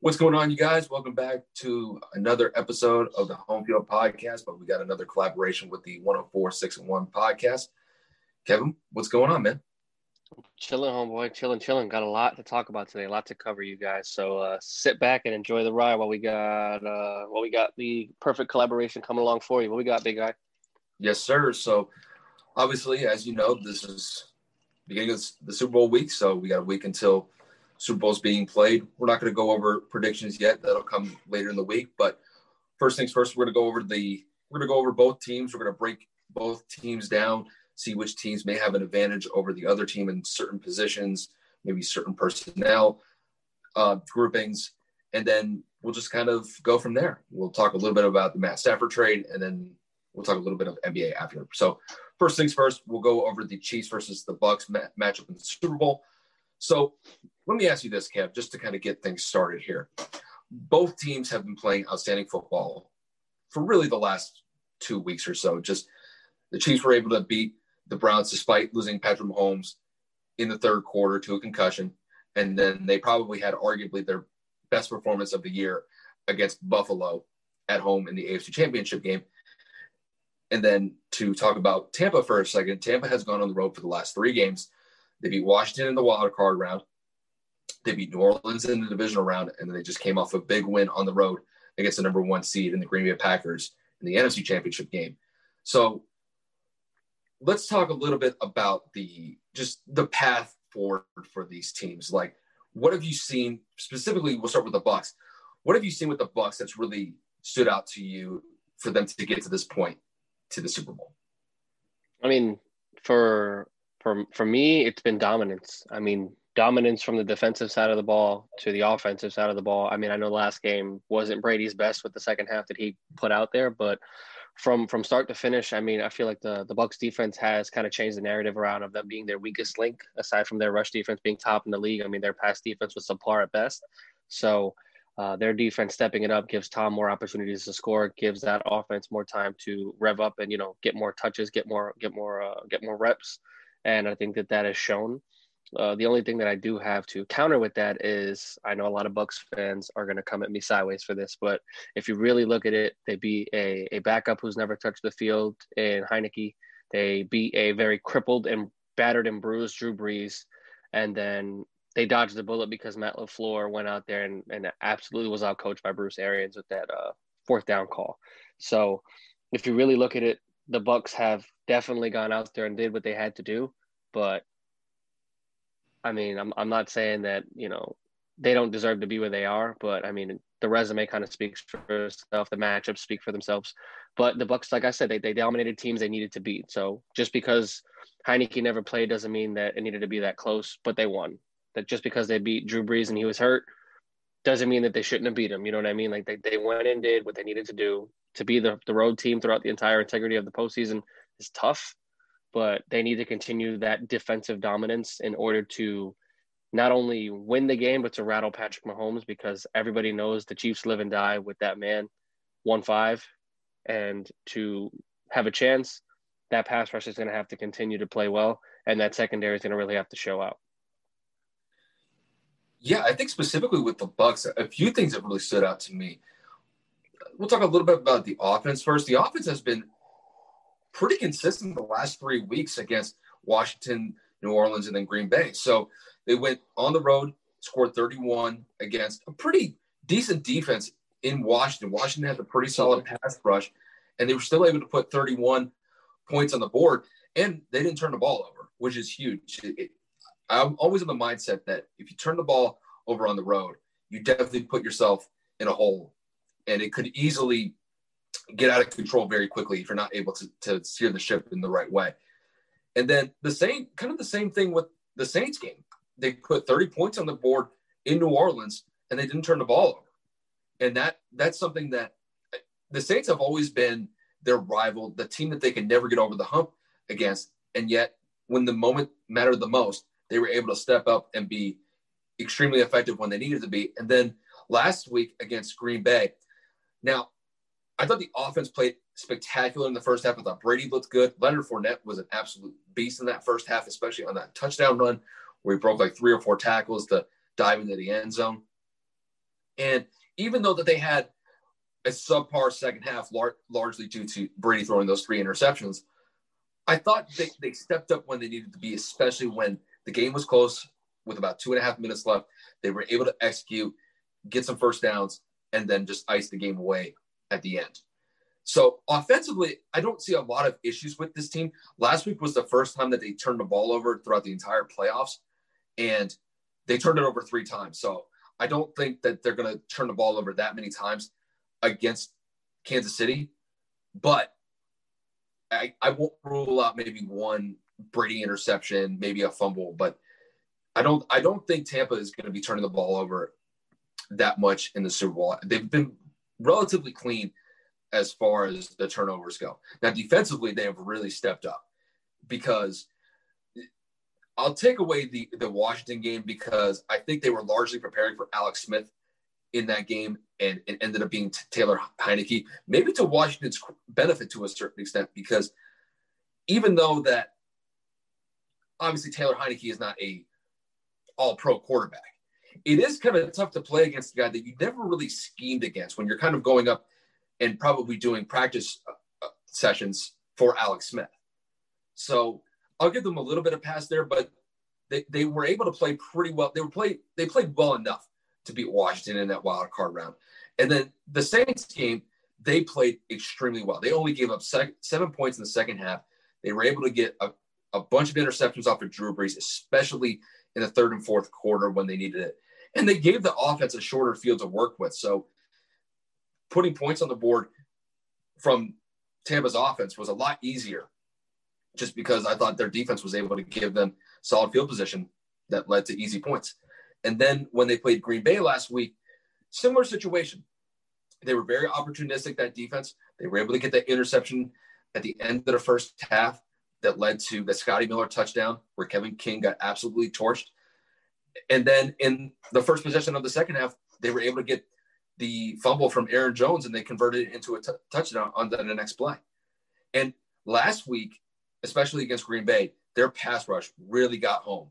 What's going on, you guys? Welcome back to another episode of the Home Field Podcast. But we got another collaboration with the 104 6 and 1 podcast. Kevin, what's going on, man? Chilling, homeboy, chilling, chilling. Got a lot to talk about today, a lot to cover, you guys. So uh, sit back and enjoy the ride while we got uh, while we got the perfect collaboration coming along for you. What we got, big guy? Yes, sir. So obviously, as you know, this is beginning of the Super Bowl week. So we got a week until Super Bowl's being played. We're not going to go over predictions yet. That'll come later in the week. But first things first, we're going to go over the we're going to go over both teams. We're going to break both teams down, see which teams may have an advantage over the other team in certain positions, maybe certain personnel uh, groupings, and then we'll just kind of go from there. We'll talk a little bit about the Matt Stafford trade, and then we'll talk a little bit of NBA after. So first things first, we'll go over the Chiefs versus the Bucs matchup in the Super Bowl. So let me ask you this, Kev, just to kind of get things started here. Both teams have been playing outstanding football for really the last two weeks or so. Just the Chiefs were able to beat the Browns despite losing Patrick Mahomes in the third quarter to a concussion. And then they probably had arguably their best performance of the year against Buffalo at home in the AFC Championship game. And then to talk about Tampa for a second, Tampa has gone on the road for the last three games. They beat Washington in the wild card round. They beat New Orleans in the divisional round, and then they just came off a big win on the road against the number one seed in the Green Bay Packers in the NFC Championship game. So let's talk a little bit about the just the path forward for these teams. Like, what have you seen specifically? We'll start with the Bucs. What have you seen with the Bucs that's really stood out to you for them to get to this point to the Super Bowl? I mean, for for for me, it's been dominance. I mean, dominance from the defensive side of the ball to the offensive side of the ball. I mean, I know last game wasn't Brady's best with the second half that he put out there, but from from start to finish, I mean, I feel like the the Bucs defense has kind of changed the narrative around of them being their weakest link, aside from their rush defense being top in the league. I mean, their pass defense was subpar at best. So uh, their defense stepping it up gives Tom more opportunities to score, gives that offense more time to rev up and you know get more touches, get more get more uh, get more reps, and I think that that has shown. Uh, the only thing that I do have to counter with that is I know a lot of Bucs fans are going to come at me sideways for this, but if you really look at it, they beat a, a backup who's never touched the field in Heinicke. They beat a very crippled and battered and bruised Drew Brees, and then they dodged the bullet because Matt LaFleur went out there and, and absolutely was outcoached by Bruce Arians with that uh, fourth down call. So if you really look at it, the Bucs have definitely gone out there and did what they had to do, but I mean, I'm I'm not saying that you know they don't deserve to be where they are, but I mean the resume kind of speaks for itself. The matchups speak for themselves. But the Bucs, like I said, they they dominated teams they needed to beat. So just because Heinicke never played doesn't mean that it needed to be that close. But they won. That just because they beat Drew Brees and he was hurt doesn't mean that they shouldn't have beat him. You know what I mean? Like they, they went and did what they needed to do to be the, the road team throughout the entire integrity of the postseason is tough but they need to continue that defensive dominance in order to not only win the game, but to rattle Patrick Mahomes because everybody knows the Chiefs live and die with that man, one five, and to have a chance, that pass rush is going to have to continue to play well, and that secondary is going to really have to show out. Yeah, I think specifically with the Bucs, a few things that really stood out to me. We'll talk a little bit about the offense first. The offense has been pretty consistent the last three weeks against Washington, New Orleans, and then Green Bay. So they went on the road, scored 31 against a pretty decent defense in Washington. Washington had a pretty solid pass rush, and they were still able to put 31 points on the board, and they didn't turn the ball over, which is huge. It, I'm always in the mindset that if you turn the ball over on the road, you definitely put yourself in a hole, and it could easily get out of control very quickly if you're not able to, to steer the ship in the right way. And then the same kind of the same thing with the Saints game. They put 30 points on the board in New Orleans and they didn't turn the ball over. And that that's something that the Saints have always been their rival, the team that they can never get over the hump against. And yet when the moment mattered the most, they were able to step up and be extremely effective when they needed to be. And then last week against Green Bay. Now, I thought the offense played spectacular in the first half. I thought Brady looked good. Leonard Fournette was an absolute beast in that first half, especially on that touchdown run where he broke like three or four tackles to dive into the end zone. And even though that they had a subpar second half, lar- largely due to Brady throwing those three interceptions, I thought they, they stepped up when they needed to be, especially when the game was close with about two and a half minutes left. They were able to execute, get some first downs, and then just ice the game away at the end. So offensively, I don't see a lot of issues with this team. Last week was the first time that they turned the ball over throughout the entire playoffs, and they turned it over three times. So I don't think that they're going to turn the ball over that many times against Kansas City, but I, I won't rule out maybe one Brady interception, maybe a fumble, but I don't I don't think Tampa is going to be turning the ball over that much in the Super Bowl. They've been relatively clean as far as the turnovers go. Now, defensively, they have really stepped up because I'll take away the, the Washington game because I think they were largely preparing for Alex Smith in that game and it ended up being Taylor Heinicke, maybe to Washington's benefit to a certain extent because even though that obviously Taylor Heinicke is not a all pro quarterback, it is kind of tough to play against a guy that you never really schemed against when you're kind of going up and probably doing practice uh, uh, sessions for Alex Smith. So I'll give them a little bit of pass there, but they, they were able to play pretty well. They were play they played well enough to beat Washington in that wild card round. And then the Saints game, they played extremely well. They only gave up seven points in the second half. They were able to get a, a bunch of interceptions off of Drew Brees, especially in the third and fourth quarter when they needed it. And they gave the offense a shorter field to work with. So putting points on the board from Tampa's offense was a lot easier just because I thought their defense was able to give them solid field position that led to easy points. And then when they played Green Bay last week, similar situation. They were very opportunistic, that defense. They were able to get that interception at the end of the first half that led to the Scotty Miller touchdown, where Kevin King got absolutely torched. And then in the first possession of the second half, they were able to get the fumble from Aaron Jones and they converted it into a t- touchdown on the, next play. And last week, especially against Green Bay, their pass rush really got home.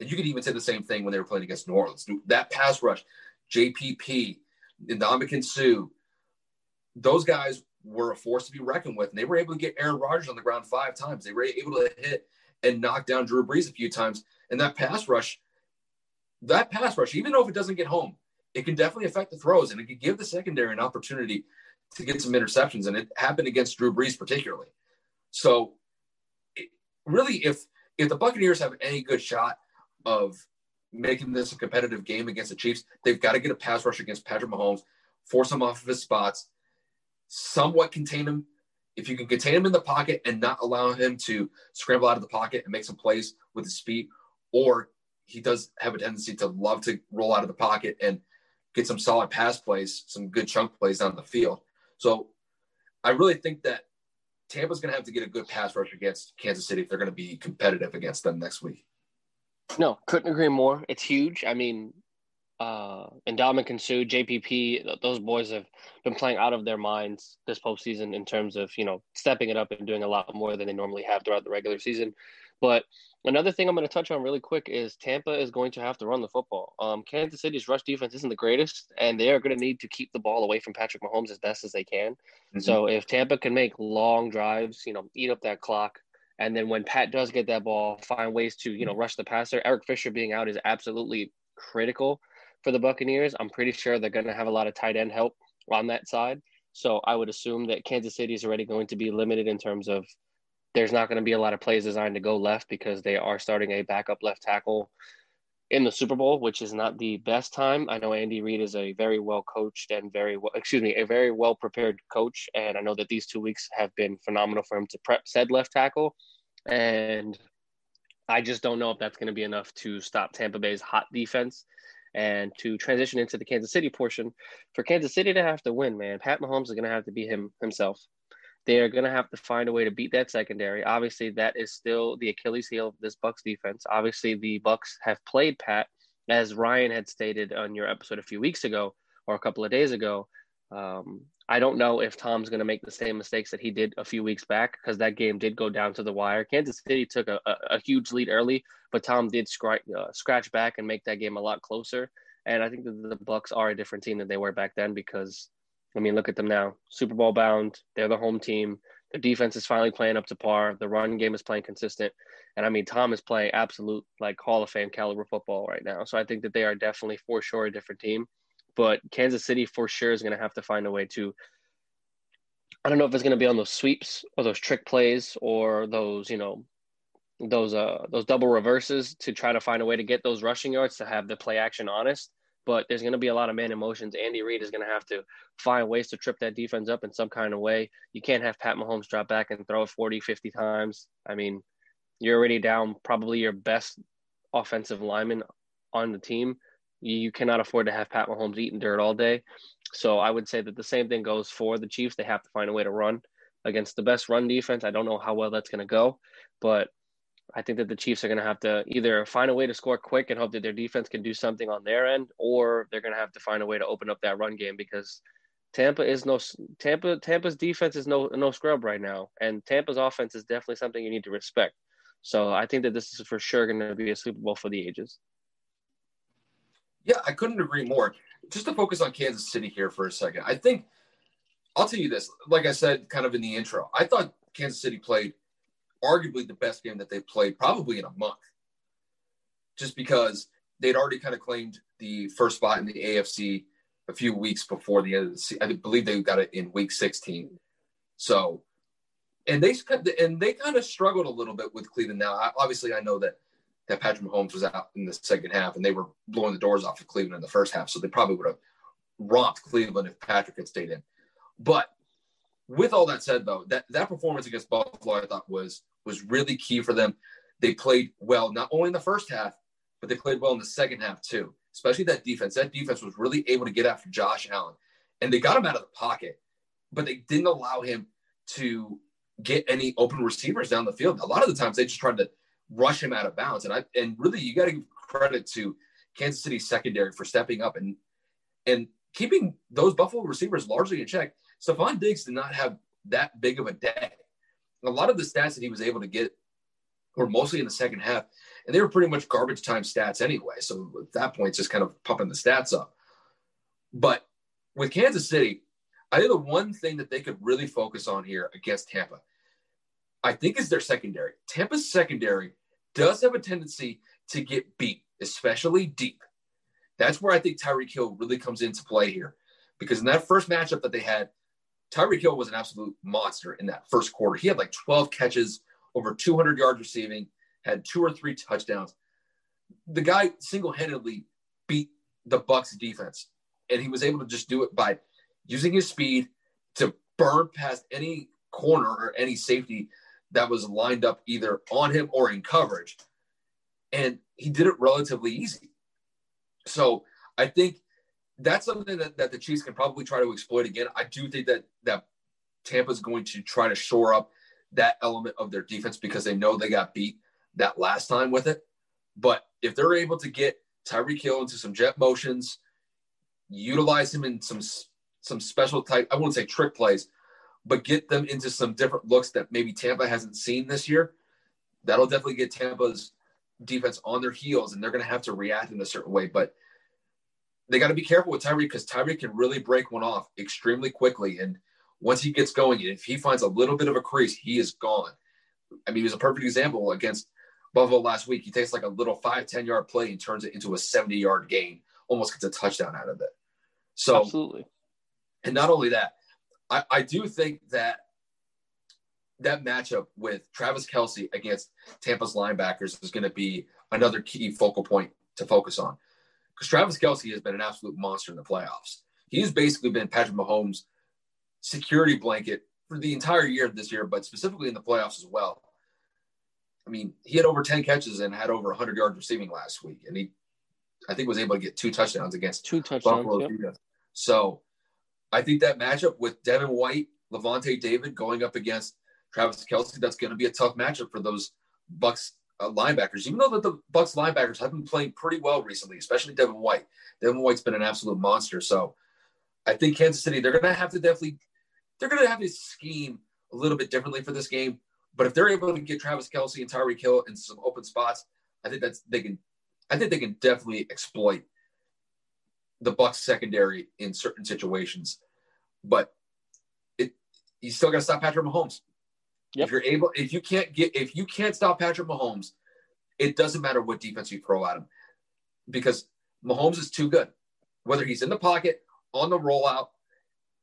And you could even say the same thing when they were playing against New Orleans. That pass rush, JPP, Ndamukong Suh, those guys were a force to be reckoned with. And they were able to get Aaron Rodgers on the ground five times. They were able to hit and knock down Drew Brees a few times. And that pass rush, that pass rush, even though if it doesn't get home, it can definitely affect the throws and it can give the secondary an opportunity to get some interceptions. And it happened against Drew Brees particularly. So it, really, if if the Buccaneers have any good shot of making this a competitive game against the Chiefs, they've got to get a pass rush against Patrick Mahomes, force him off of his spots, somewhat contain him. If you can contain him in the pocket and not allow him to scramble out of the pocket and make some plays with his feet, or he does have a tendency to love to roll out of the pocket and get some solid pass plays, some good chunk plays down the field. So I really think that Tampa's going to have to get a good pass rush against Kansas City if they're going to be competitive against them next week. No, couldn't agree more. It's huge. I mean, uh, Ndamukong Suh, JPP, those boys have been playing out of their minds this postseason in terms of, you know, stepping it up and doing a lot more than they normally have throughout the regular season. But another thing I'm going to touch on really quick is Tampa is going to have to run the football. Um, Kansas City's rush defense isn't the greatest, and they are going to need to keep the ball away from Patrick Mahomes as best as they can. Mm-hmm. So if Tampa can make long drives, you know, eat up that clock, and then when Pat does get that ball, find ways to, you know, rush the passer. Eric Fisher being out is absolutely critical for the Buccaneers. I'm pretty sure they're going to have a lot of tight end help on that side. So I would assume that Kansas City is already going to be limited in terms of there's not going to be a lot of plays designed to go left because they are starting a backup left tackle in the Super Bowl, which is not the best time. I know Andy Reid is a very well coached and very well, excuse me, a very well prepared coach. And I know that these two weeks have been phenomenal for him to prep said left tackle. And I just don't know if that's going to be enough to stop Tampa Bay's hot defense and to transition into the Kansas City portion. For Kansas City to have to win, man, Pat Mahomes is going to have to be him himself. They are going to have to find a way to beat that secondary. Obviously, that is still the Achilles heel of this Bucs defense. Obviously, the Bucs have played Pat, as Ryan had stated on your episode a few weeks ago or a couple of days ago. Um, I don't know if Tom's going to make the same mistakes that he did a few weeks back because that game did go down to the wire. Kansas City took a, a, a huge lead early, but Tom did scratch, uh, scratch back and make that game a lot closer. And I think that the Bucs are a different team than they were back then because, I mean, look at them now, Super Bowl bound. They're the home team. The defense is finally playing up to par. The run game is playing consistent, and I mean, Tom is playing absolute like Hall of Fame caliber football right now. So I think that they are definitely for sure a different team but Kansas City for sure is going to have to find a way to. I don't know if it's going to be on those sweeps or those trick plays or those, you know, those uh those double reverses to try to find a way to get those rushing yards to have the play action honest. But there's going to be a lot of man emotions. Andy Reid is going to have to find ways to trip that defense up in some kind of way. You can't have Pat Mahomes drop back and throw it 40, 50 times. I mean, you're already down probably your best offensive lineman on the team you cannot afford to have Pat Mahomes eating dirt all day. So I would say that the same thing goes for the Chiefs. They have to find a way to run against the best run defense. I don't know how well that's going to go, but I think that the Chiefs are going to have to either find a way to score quick and hope that their defense can do something on their end, or they're going to have to find a way to open up that run game because Tampa is no Tampa. Tampa's defense is no no scrub right now, and Tampa's offense is definitely something you need to respect. So I think that this is for sure going to be a Super Bowl for the ages. Yeah, I couldn't agree more. Just to focus on Kansas City here for a second, I think I'll tell you this. Like I said, kind of in the intro, I thought Kansas City played arguably the best game that they played probably in a month, just because they'd already kind of claimed the first spot in the AFC a few weeks before the end of the season. I believe they got it in week 16. So, and they and they kind of struggled a little bit with Cleveland. Now, obviously, I know that that Patrick Mahomes was out in the second half, and they were blowing the doors off of Cleveland in the first half. So they probably would have romped Cleveland if Patrick had stayed in. But with all that said, though, that, that performance against Buffalo, I thought was was really key for them. They played well not only in the first half, but they played well in the second half too. Especially that defense. That defense was really able to get after Josh Allen, and they got him out of the pocket, but they didn't allow him to get any open receivers down the field. A lot of the times they just tried to rush him out of bounds. And I and really you got to give credit to Kansas City secondary for stepping up and and keeping those Buffalo receivers largely in check. Stefon Diggs did not have that big of a day. A lot of the stats that he was able to get were mostly in the second half, and they were pretty much garbage time stats anyway. So at that point, just kind of pumping the stats up. But with Kansas City, I think the one thing that they could really focus on here against Tampa I think is their secondary. Tampa's secondary does have a tendency to get beat, especially deep. That's where I think Tyreek Hill really comes into play here. Because in that first matchup that they had, Tyreek Hill was an absolute monster in that first quarter. He had like 12 catches, over 200 yards receiving, had two or three touchdowns. The guy single-handedly beat the Bucs defense, and he was able to just do it by using his speed to burn past any corner or any safety that was lined up either on him or in coverage. And he did it relatively easy. So I think that's something that, that the Chiefs can probably try to exploit again. I do think that that Tampa's going to try to shore up that element of their defense because they know they got beat that last time with it. But if they're able to get Tyreek Hill into some jet motions, utilize him in some some special type, I wouldn't say trick plays, but get them into some different looks that maybe Tampa hasn't seen this year. That'll definitely get Tampa's defense on their heels, and they're going to have to react in a certain way. But they got to be careful with Tyree because Tyree can really break one off extremely quickly. And once he gets going, if he finds a little bit of a crease, he is gone. I mean, he was a perfect example against Buffalo last week. He takes like a little five, 10 yard play and turns it into a 70 yard gain, almost gets a touchdown out of it. So, absolutely. And not only that, I, I do think that that matchup with Travis Kelce against Tampa's linebackers is going to be another key focal point to focus on. Because Travis Kelce has been an absolute monster in the playoffs. He's basically been Patrick Mahomes' security blanket for the entire year this year, but specifically in the playoffs as well. I mean, he had over 10 catches and had over 100 yards receiving last week. And he, I think, was able to get two touchdowns against two touchdowns. Yep. So I think that matchup with Devin White, Lavonte David going up against Travis Kelce, that's going to be a tough matchup for those Bucs uh, linebackers. Even though that the Bucs linebackers have been playing pretty well recently, especially Devin White. Devin White's been an absolute monster. So I think Kansas City they're going to have to definitely they're going to have to scheme a little bit differently for this game. But if they're able to get Travis Kelce and Tyreek Hill in some open spots, I think that's they can. I think they can definitely exploit the Bucs secondary in certain situations. But it you still got to stop Patrick Mahomes. Yep. If you're able, if you can't get, if you can't stop Patrick Mahomes, it doesn't matter what defense you throw at him, because Mahomes is too good. Whether he's in the pocket, on the rollout,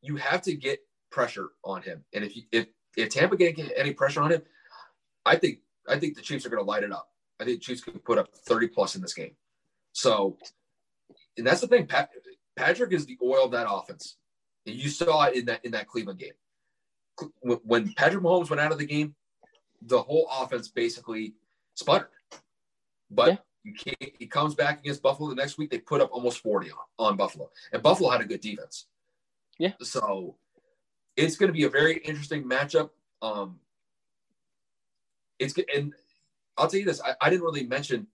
you have to get pressure on him. And if you, if if Tampa can't get any pressure on him, I think I think the Chiefs are going to light it up. I think Chiefs can put up 30 plus in this game. So, and that's the thing. Pat, Patrick is the oil of that offense. And you saw it in that in that Cleveland game. When Patrick Mahomes went out of the game, the whole offense basically sputtered. But yeah. he comes back against Buffalo the next week. They put up almost 40 on, on Buffalo, and Buffalo had a good defense. Yeah. So it's going to be a very interesting matchup. Um, it's and I'll tell you this: I, I didn't really mention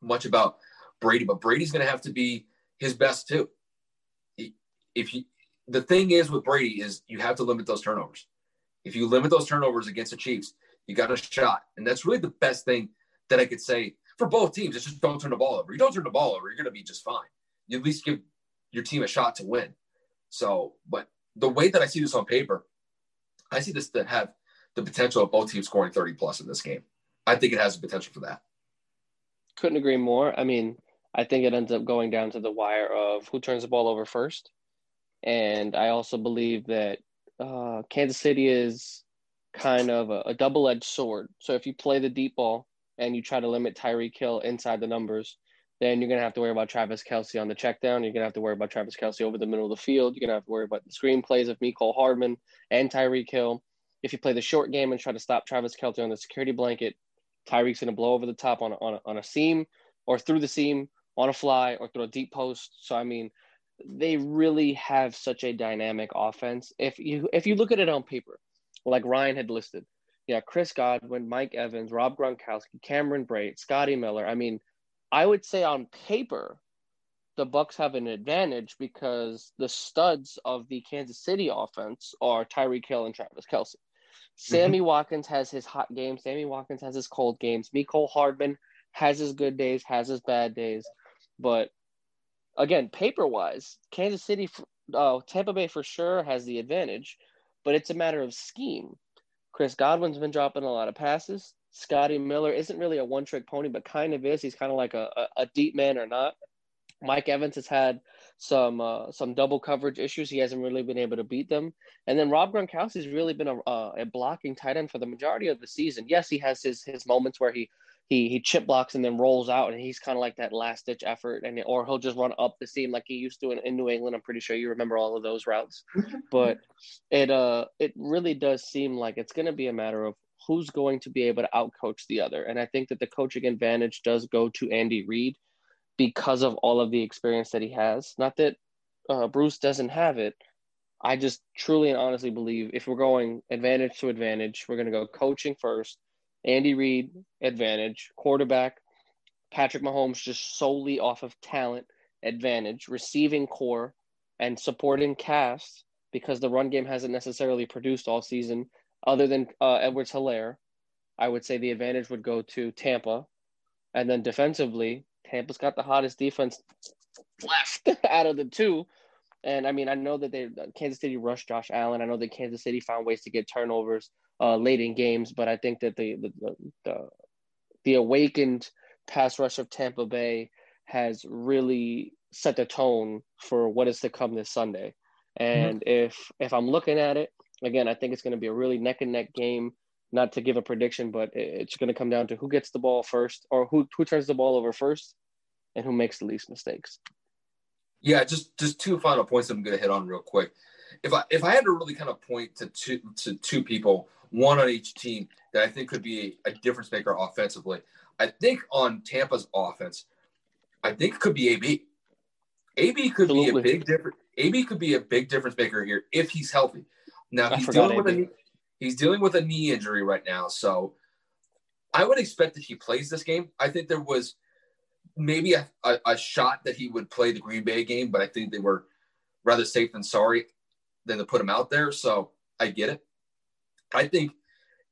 much about Brady, but Brady's going to have to be his best too. If you, the thing is with Brady is you have to limit those turnovers. If you limit those turnovers against the Chiefs, you got a shot, and that's really the best thing that I could say for both teams. It's just don't turn the ball over. You don't turn the ball over, you're going to be just fine. You at least give your team a shot to win. So, but the way that I see this on paper, I see this to have the potential of both teams scoring 30 plus in this game. I think it has the potential for that. Couldn't agree more. I mean, I think it ends up going down to the wire of who turns the ball over first. And I also believe that uh, Kansas City is kind of a, a double edged sword. So if you play the deep ball and you try to limit Tyreek Hill inside the numbers, then you're going to have to worry about Travis Kelce on the check down. You're going to have to worry about Travis Kelce over the middle of the field. You're going to have to worry about the screen plays of Mecole Hardman and Tyreek Hill. If you play the short game and try to stop Travis Kelce on the security blanket, Tyreek's going to blow over the top on a, on, a, on a seam or through the seam on a fly or through a deep post. So, I mean, they really have such a dynamic offense. If you if you look at it on paper, like Ryan had listed, yeah, Chris Godwin, Mike Evans, Rob Gronkowski, Cameron Brate, Scotty Miller. I mean – I would say on paper, the Bucs have an advantage because the studs of the Kansas City offense are Tyreek Hill and Travis Kelce. Sammy mm-hmm. Watkins has his hot games. Sammy Watkins has his cold games. Mecole Hardman has his good days, has his bad days. But again, paper wise, Kansas City, uh, Tampa Bay for sure has the advantage, but it's a matter of scheme. Chris Godwin's been dropping a lot of passes. Scotty Miller isn't really a one trick pony, but kind of is. He's kind of like a, a, a, deep man or not. Mike Evans has had some uh, some double coverage issues. He hasn't really been able to beat them. And then Rob Gronkowski's really been a, a blocking tight end for the majority of the season. Yes, he has his his moments where he he he chip blocks and then rolls out, and he's kind of like that last ditch effort, and or he'll just run up the seam like he used to in, in New England. I'm pretty sure you remember all of those routes. but it uh it really does seem like it's going to be a matter of who's going to be able to outcoach the other. And I think that the coaching advantage does go to Andy Reid because of all of the experience that he has. Not that uh, Bruce doesn't have it. I just truly and honestly believe if we're going advantage to advantage, we're going to go coaching first. Andy Reid, advantage. Quarterback, Patrick Mahomes, just solely off of talent, advantage. Receiving core and supporting cast because the run game hasn't necessarily produced all season other than uh, Edwards Helaire, I would say the advantage would go to Tampa. And then defensively, Tampa's got the hottest defense left out of the two. And I mean, I know that they Kansas City rushed Josh Allen. I know that Kansas City found ways to get turnovers uh, late in games, but I think that the the, the the awakened pass rush of Tampa Bay has really set the tone for what is to come this Sunday. And mm-hmm. if if I'm looking at it, again, I think it's going to be a really neck and neck game. Not to give a prediction, but it's going to come down to who gets the ball first, or who who turns the ball over first, and who makes the least mistakes. Yeah, just just two final points I'm going to hit on real quick. If I if I had to really kind of point to two to two people, one on each team that I think could be a, difference maker offensively, I think on Tampa's offense, I think it could be AB. AB could Absolutely. be a big difference. AB could be a big difference maker here if he's healthy. Now he's dealing with a he's dealing with a knee injury right now, so I would expect that he plays this game. I think there was maybe a, a, a, shot that he would play the Green Bay game, but I think they were rather safe than sorry than to put him out there. So I get it. I think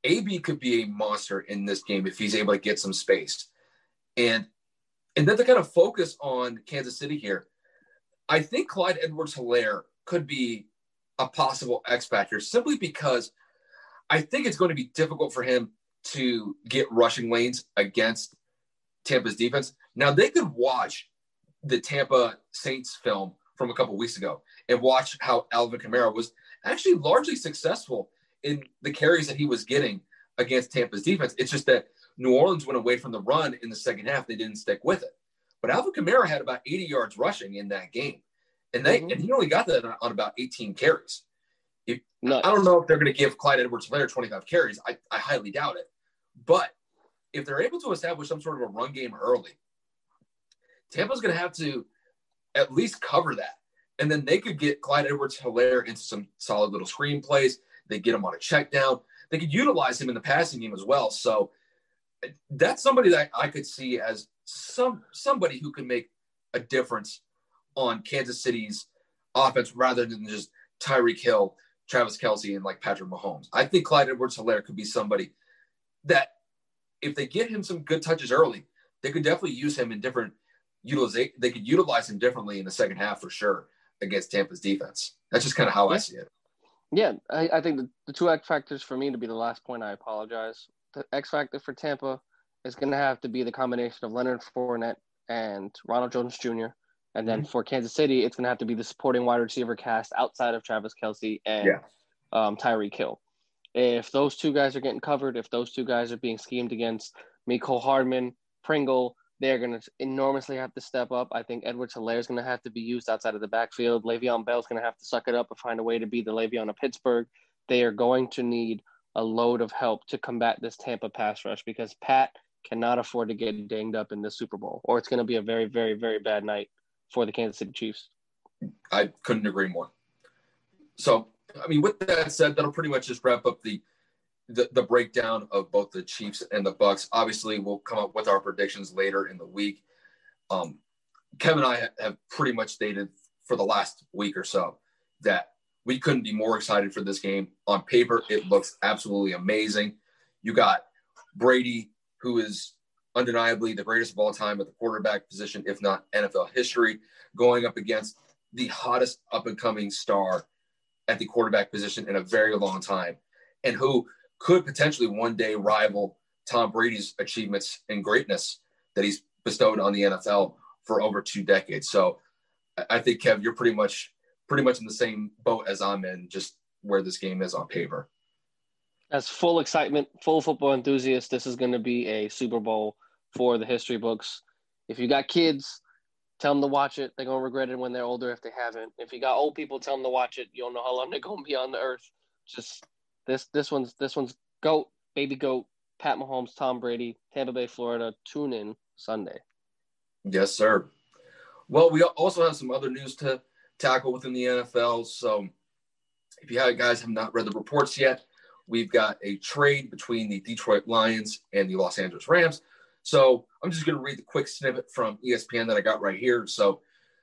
AB could be a monster in this game if he's able to get some space. And and then to kind of focus on Kansas City here, I think Clyde Edwards Helaire could be a possible X factor simply because I think it's going to be difficult for him to get rushing lanes against Tampa's defense. Now they could watch the Tampa Saints film from a couple weeks ago and watch how Alvin Kamara was actually largely successful in the carries that he was getting against Tampa's defense. It's just that New Orleans went away from the run in the second half. They didn't stick with it. But Alvin Kamara had about 80 yards rushing in that game. And they mm-hmm. and he only got that on, about 18 carries. If, I don't know if they're going to give Clyde Edwards Helaire 25 carries. I, I highly doubt it. But if they're able to establish some sort of a run game early, Tampa's going to have to at least cover that. And then they could get Clyde Edwards Helaire into some solid little screen plays. They get him on a check down. They could utilize him in the passing game as well. So uh, that's somebody that I could see as some somebody who can make a difference on Kansas City's offense rather than just Tyreek Hill, Travis Kelce, and like Patrick Mahomes. I think Clyde Edwards Helaire could be somebody that if they get him some good touches early, they could definitely use him in different utilization. They could utilize him differently in the second half for sure against Tampa's defense. That's just kind of how yeah. I see it. Yeah, I, I think the, the two X factors for me to be the last point. I apologize. The X factor for Tampa is going to have to be the combination of Leonard Fournette and Ronald Jones Jr. And then mm-hmm. for Kansas City, it's going to have to be the supporting wide receiver cast outside of Travis Kelce and yeah. um, Tyreek Hill. If those two guys are getting covered, if those two guys are being schemed against, Mecole Hardman, Pringle, they're going to enormously have to step up. I think Edwards Helaire is going to have to be used outside of the backfield. Le'Veon Bell is going to have to suck it up and find a way to be the Le'Veon of Pittsburgh. They are going to need a load of help to combat this Tampa pass rush because Pat cannot afford to get dinged up in the Super Bowl, or it's going to be a very, very, very bad night for the Kansas City Chiefs. I couldn't agree more. So, I mean, with that said, that'll pretty much just wrap up the the, the breakdown of both the Chiefs and the Bucs. Obviously, we'll come up with our predictions later in the week. Um, Kevin and I have pretty much stated for the last week or so that we couldn't be more excited for this game. On paper, it looks absolutely amazing. You got Brady, who is undeniably the greatest of all time at the quarterback position, if not NFL history, going up against the hottest up and coming star at the quarterback position in a very long time, and who could potentially one day rival Tom Brady's achievements and greatness that he's bestowed on the NFL for over two decades. So I think Kev, you're pretty much pretty much in the same boat as I'm in, just where this game is on paper. As full excitement, full football enthusiast, this is going to be a Super Bowl for the history books. If you got kids, tell them to watch it. They're gonna regret it when they're older if they haven't. If you got old people, tell them to watch it. You don't know how long they're gonna be on the earth. Just this this one's this one's goat, baby goat, Pat Mahomes, Tom Brady, Tampa Bay, Florida. Tune in Sunday. Yes, sir. Well, we also have some other news to tackle within the NFL. So, if you guys have not read the reports yet, we've got a trade between the Detroit Lions and the Los Angeles Rams. So, I'm just going to read the quick snippet from ESPN that I got right here. So,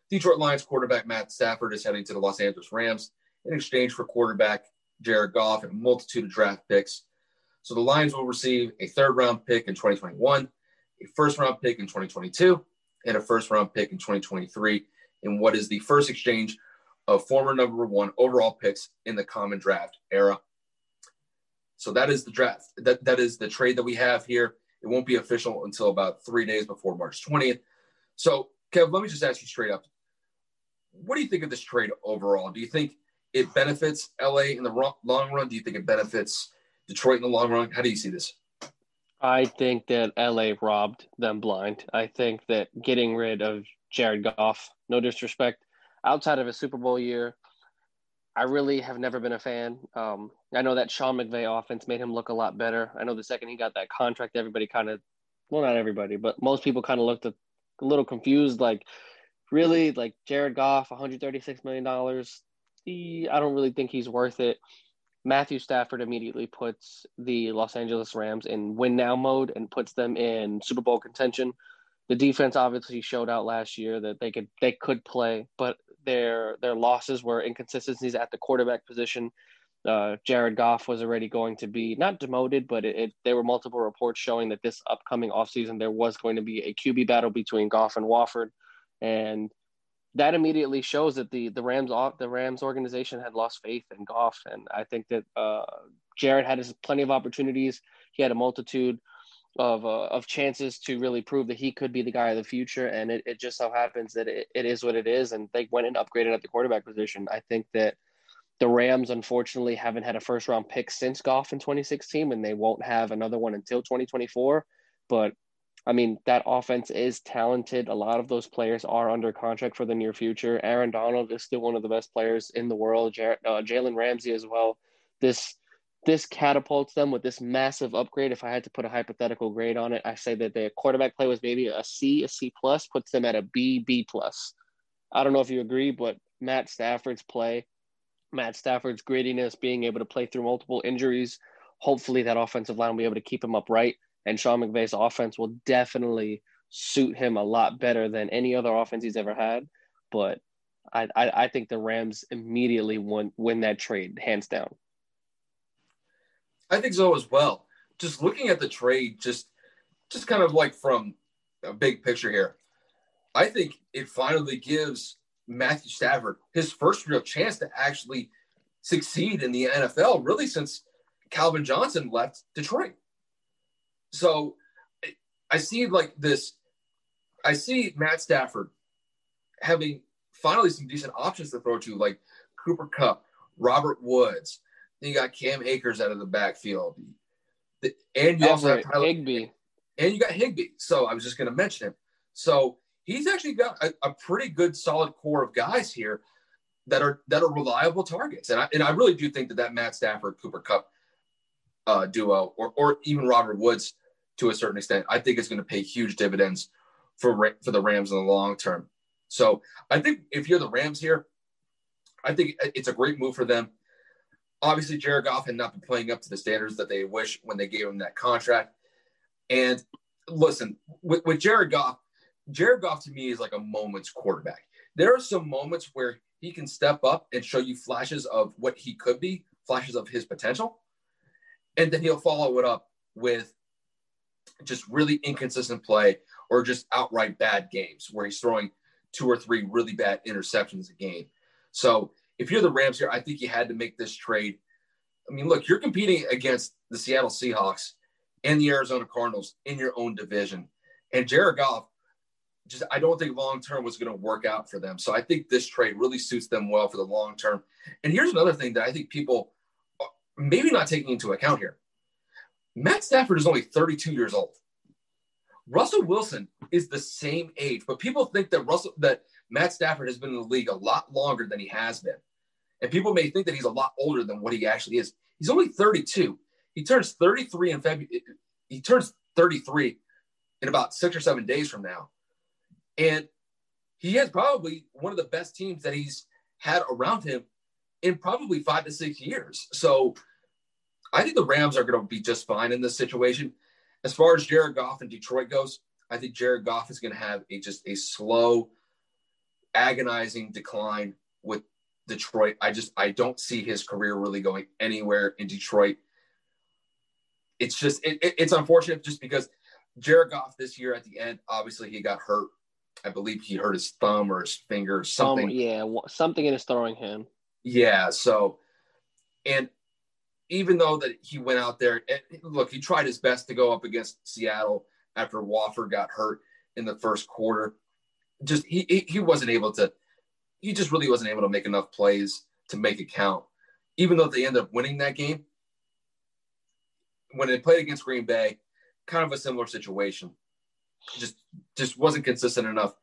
Detroit Lions quarterback Matt Stafford is heading to the Los Angeles Rams in exchange for quarterback Jared Goff, and a multitude of draft picks. So the Lions will receive a third round pick in 2021, a first round pick in 2022, and a first round pick in 2023 in what is the first exchange of former number one overall picks in the common draft era. So that is the draft. That, that is the trade that we have here. It won't be official until about three days before March 20th. So, Kev, let me just ask you straight up. What do you think of this trade overall? Do you think it benefits LA in the long run? Do you think it benefits Detroit in the long run? How do you see this? I think that LA robbed them blind. I think that getting rid of Jared Goff, no disrespect, outside of a Super Bowl year, I really have never been a fan. Um, I know that Sean McVay offense made him look a lot better. I know the second he got that contract, everybody kind of, well, not everybody, but most people kind of looked a, a little confused. Like, really, like Jared Goff, $136 million I don't really think he's worth it. Matthew Stafford immediately puts the Los Angeles Rams in win now mode and puts them in Super Bowl contention. The defense obviously showed out last year that they could they could play, but their their losses were inconsistencies at the quarterback position. Uh, Jared Goff was already going to be not demoted, but it, it, there were multiple reports showing that this upcoming offseason there was going to be a QB battle between Goff and Wolford. and that immediately shows that the the Rams the Rams organization had lost faith in Goff, and I think that uh, Jared had his plenty of opportunities. He had a multitude of uh, of chances to really prove that he could be the guy of the future, and it, it just so happens that it, it is what it is, and they went and upgraded at the quarterback position. I think that the Rams, unfortunately, haven't had a first round pick since Goff in 2016, and they won't have another one until 2024. But I mean, that offense is talented. A lot of those players are under contract for the near future. Aaron Donald is still one of the best players in the world. Uh, Jalen Ramsey as well. This this catapults them with this massive upgrade. If I had to put a hypothetical grade on it, I say that their quarterback play was maybe a C, a C plus, puts them at a B, B plus. I don't know if you agree, but Matt Stafford's play Matt Stafford's grittiness, being able to play through multiple injuries. Hopefully, that offensive line will be able to keep him upright. And Sean McVay's offense will definitely suit him a lot better than any other offense he's ever had. But I, I, I think the Rams immediately win, win that trade, hands down. I think so as well. Just looking at the trade, just just kind of like from a big picture here, I think it finally gives Matthew Stafford his first real chance to actually succeed in the NFL, really since Calvin Johnson left Detroit. So I see like this, I see Matt Stafford having finally some decent options to throw to, like Cooper Kupp, Robert Woods. Then you got Cam Akers out of the backfield. And you also have Tyler, Higbee. And you got Higbee. So I was just going to mention him. So he's actually got a, a, pretty good solid core of guys here that are that are reliable targets. And I, and I really do think that that Matt Stafford Cooper Kupp uh, duo or or even Robert Woods to a certain extent, I think is going to pay huge dividends for for the Rams in the long term. So I think if you're the Rams here, I think it's a great move for them. Obviously, Jared Goff had not been playing up to the standards that they wish when they gave him that contract. And listen, with, with Jared Goff, Jared Goff to me is like a moments quarterback. There are some moments where he can step up and show you flashes of what he could be, flashes of his potential. And then he'll follow it up with just really inconsistent play or just outright bad games where he's throwing two or three really bad interceptions a game. So if you're the Rams here, I think you had to make this trade. I mean, look, you're competing against the Seattle Seahawks and the Arizona Cardinals in your own division. And Jared Goff just I don't think long term was going to work out for them. So I think this trade really suits them well for the long term. And here's another thing that I think people maybe not taking into account here. Matt Stafford is only 32 years old. Russell Wilson is the same age, but people think that Russell that Matt Stafford has been in the league a lot longer than he has been. And people may think that he's a lot older than what he actually is. He's only 32. He turns 33 in February. He turns 33 in about six or seven days from now. And he has probably one of the best teams that he's had around him in probably five to six years. So I think the Rams are going to be just fine in this situation. As far as Jared Goff and Detroit goes, I think Jared Goff is going to have a just a slow, agonizing decline with Detroit. I just I don't see his career really going anywhere in Detroit. It's just it, it, it's unfortunate just because Jared Goff this year at the end, obviously he got hurt I believe he hurt his thumb or his finger or something. Um, yeah, something in his throwing hand. Yeah. So, and even though that he went out there, look, he tried his best to go up against Seattle after Wolford got hurt in the first quarter. Just he he wasn't able to. He just really wasn't able to make enough plays to make it count. Even though they ended up winning that game, when they played against Green Bay, kind of a similar situation just just wasn't consistent enough.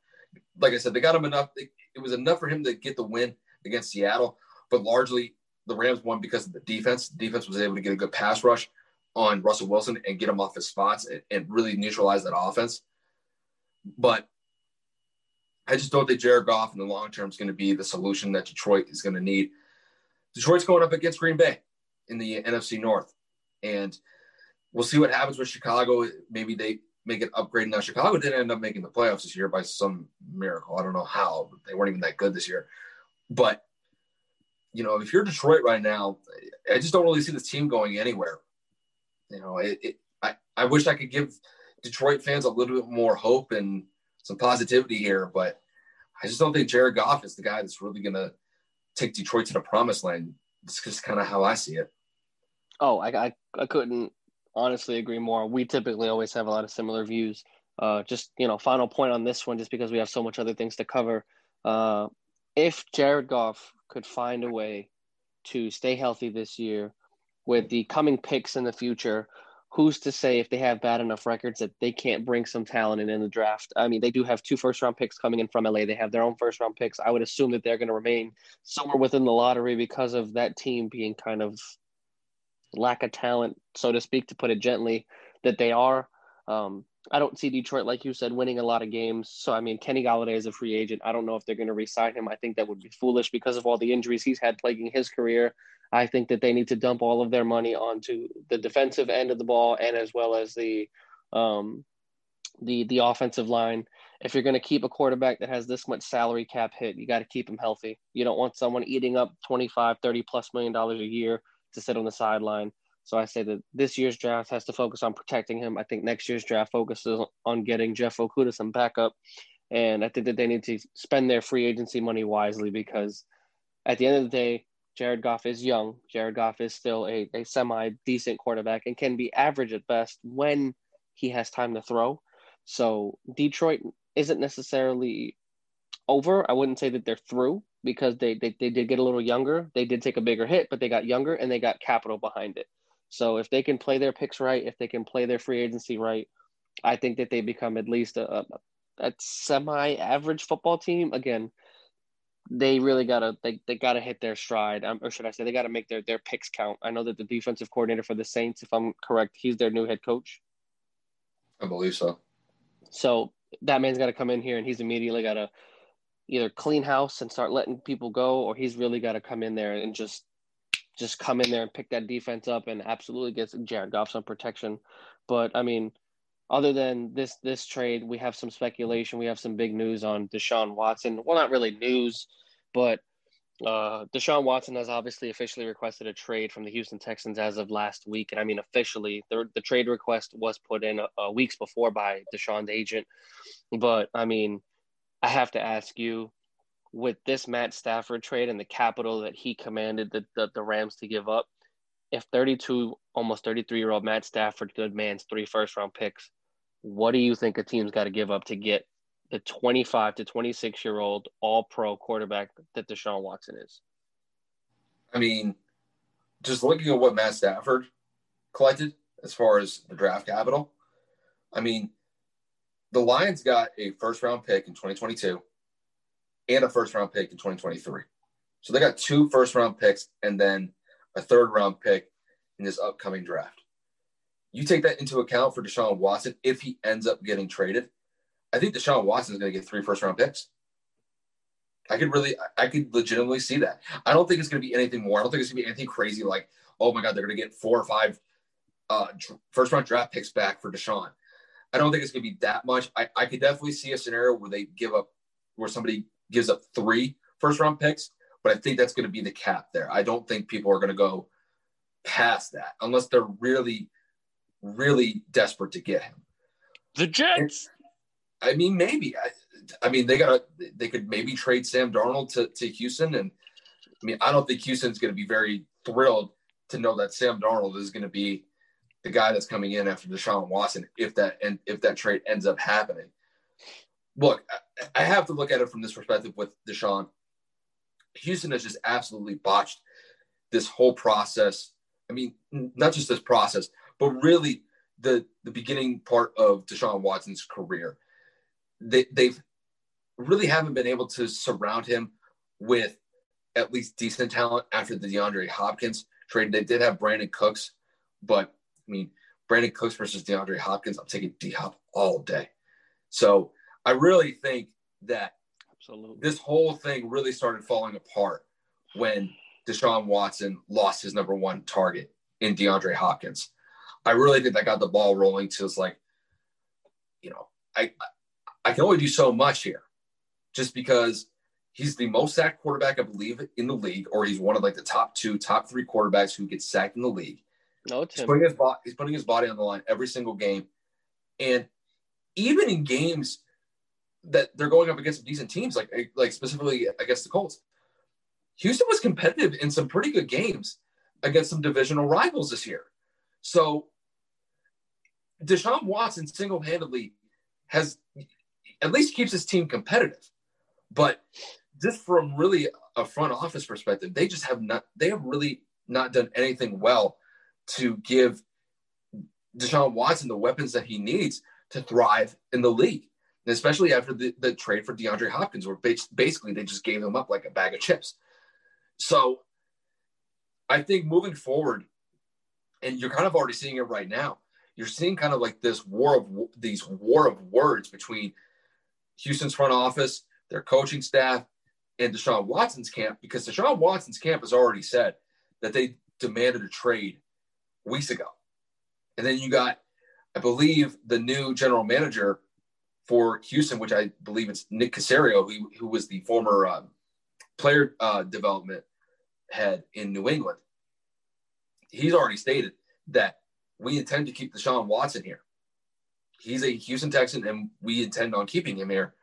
Like I said, they got him enough. It was enough for him to get the win against Seattle, but largely the Rams won because of the defense. The defense was able to get a good pass rush on Russell Wilson and get him off his spots and, and really neutralize that offense. But I just don't think Jared Goff in the long term is going to be the solution that Detroit is going to need. Detroit's going up against Green Bay in the NFC North, and we'll see what happens with Chicago. Maybe they make an upgrade. Now, Chicago didn't end up making the playoffs this year by some miracle. I don't know how. They weren't even that good this year. but you know, if you're Detroit right now, I just don't really see this team going anywhere. You know, it, it I, I wish I could give Detroit fans a little bit more hope and some positivity here, but I just don't think Jared Goff is the guy that's really going to take Detroit to the promised land. It's just kind of how I see it. Oh, I, I, I couldn't honestly agree more. We typically always have a lot of similar views. Uh, just you know, final point on this one, just because we have so much other things to cover. Uh, if Jared Goff could find a way to stay healthy this year, with the coming picks in the future, who's to say if they have bad enough records that they can't bring some talent in in the draft? I mean, they do have two first round picks coming in from LA. They have their own first round picks. I would assume that they're going to remain somewhere within the lottery because of that team being kind of lack of talent, so to speak, to put it gently, that they are. Um, I don't see Detroit, like you said, winning a lot of games. So, I mean, Kenny Golladay is a free agent. I don't know if they're going to re-sign him. I think that would be foolish because of all the injuries he's had plaguing his career. I think that they need to dump all of their money onto the defensive end of the ball and as well as the um, the the offensive line. If you're going to keep a quarterback that has this much salary cap hit, you got to keep him healthy. You don't want someone eating up 25, 30 plus million dollars a year to sit on the sideline. So I say that this year's draft has to focus on protecting him. I think next year's draft focuses on getting Jeff Okudah some backup. And I think that they need to spend their free agency money wisely because at the end of the day, Jared Goff is young. Jared Goff is still a, a semi decent quarterback and can be average at best when he has time to throw. So Detroit isn't necessarily over. I wouldn't say that they're through because they, they, they did get a little younger. They did take a bigger hit, but they got younger and they got capital behind it. So if they can play their picks right, if they can play their free agency right, I think that they become at least a, a, semi-average football team. Again, they really gotta they, they gotta hit their stride, um, or should I say, they gotta make their their picks count. I know that the defensive coordinator for the Saints, if I'm correct, he's their new head coach. I believe so. So that man's got to come in here, and he's immediately got to either clean house and start letting people go, or he's really got to come in there and just just come in there and pick that defense up and absolutely get Jared Goff some protection. But I mean, other than this this trade, we have some speculation. We have some big news on Deshaun Watson. Well, not really news, but uh, Deshaun Watson has obviously officially requested a trade from the Houston Texans as of last week, and I mean officially, the the trade request was put in uh, weeks before by Deshaun's agent. But I mean, I have to ask you, with this Matt Stafford trade and the capital that he commanded the, the, the Rams to give up, if 32, almost 33 year old Matt Stafford demands three first round picks, what do you think a team's got to give up to get the 25 to 26 year old all pro quarterback that Deshaun Watson is? I mean, just looking at what Matt Stafford collected as far as the draft capital, I mean, the Lions got a first round pick in 2022 and a first round pick in 2023. So they got two first round picks and then a third round pick in this upcoming draft. You take that into account for Deshaun Watson if he ends up getting traded. I think Deshaun Watson is going to get three first round picks. I could really, I could legitimately see that. I don't think it's going to be anything more. I don't think it's going to be anything crazy like, oh my God, they're going to get four or five uh, first round draft picks back for Deshaun. I don't think it's going to be that much. I, I could definitely see a scenario where they give up, where somebody gives up three first round picks, but I think that's going to be the cap there. I don't think people are going to go past that unless they're really, really desperate to get him. The Jets. I mean, maybe. I, I mean, they got to. They could maybe trade Sam Darnold to, to Houston, and I mean, I don't think Houston's going to be very thrilled to know that Sam Darnold is going to be the guy that's coming in after Deshaun Watson if that and if that trade ends up happening look, I have to look at it from this perspective with Deshaun. Houston has just absolutely botched this whole process. I mean, not just this process, but really the the beginning part of Deshaun Watson's career. They they've really haven't been able to surround him with at least decent talent after the DeAndre Hopkins trade. They did have Brandin Cooks, but I mean, Brandin Cooks versus DeAndre Hopkins, I'm taking D Hop all day. So I really think that Absolutely. this whole thing really started falling apart when Deshaun Watson lost his number one target in DeAndre Hopkins. I really think that got the ball rolling to it's like, you know, I I can only do so much here, just because He's the most sacked quarterback, I believe, in the league, or he's one of like the top two, top three quarterbacks who gets sacked in the league. No, it's he's putting his bo- he's putting his body on the line every single game, and even in games that they're going up against some decent teams, like eh, like specifically against the Colts, Houston was competitive in some pretty good games against some divisional rivals this year. So Deshaun Watson single handedly has at least keeps his team competitive. But just from really a front office perspective, they just have not they have really not done anything well to give Deshaun Watson the weapons that he needs to thrive in the league. And especially after the, the trade for DeAndre Hopkins, where basically they just gave him up like a bag of chips. So I think moving forward, and you're kind of already seeing it right now, you're seeing kind of like this war of these war of words between Houston's front office, their coaching staff, and Deshaun Watson's camp because Deshaun Watson's camp has already said that they demanded a trade weeks ago. And then you got, I believe, the new general manager for Houston, which I believe it's Nick Caserio, who, who was the former uh, player uh, development head in New England. He's already stated that we intend to keep Deshaun Watson here. He's a Houston Texan, and we intend on keeping him here.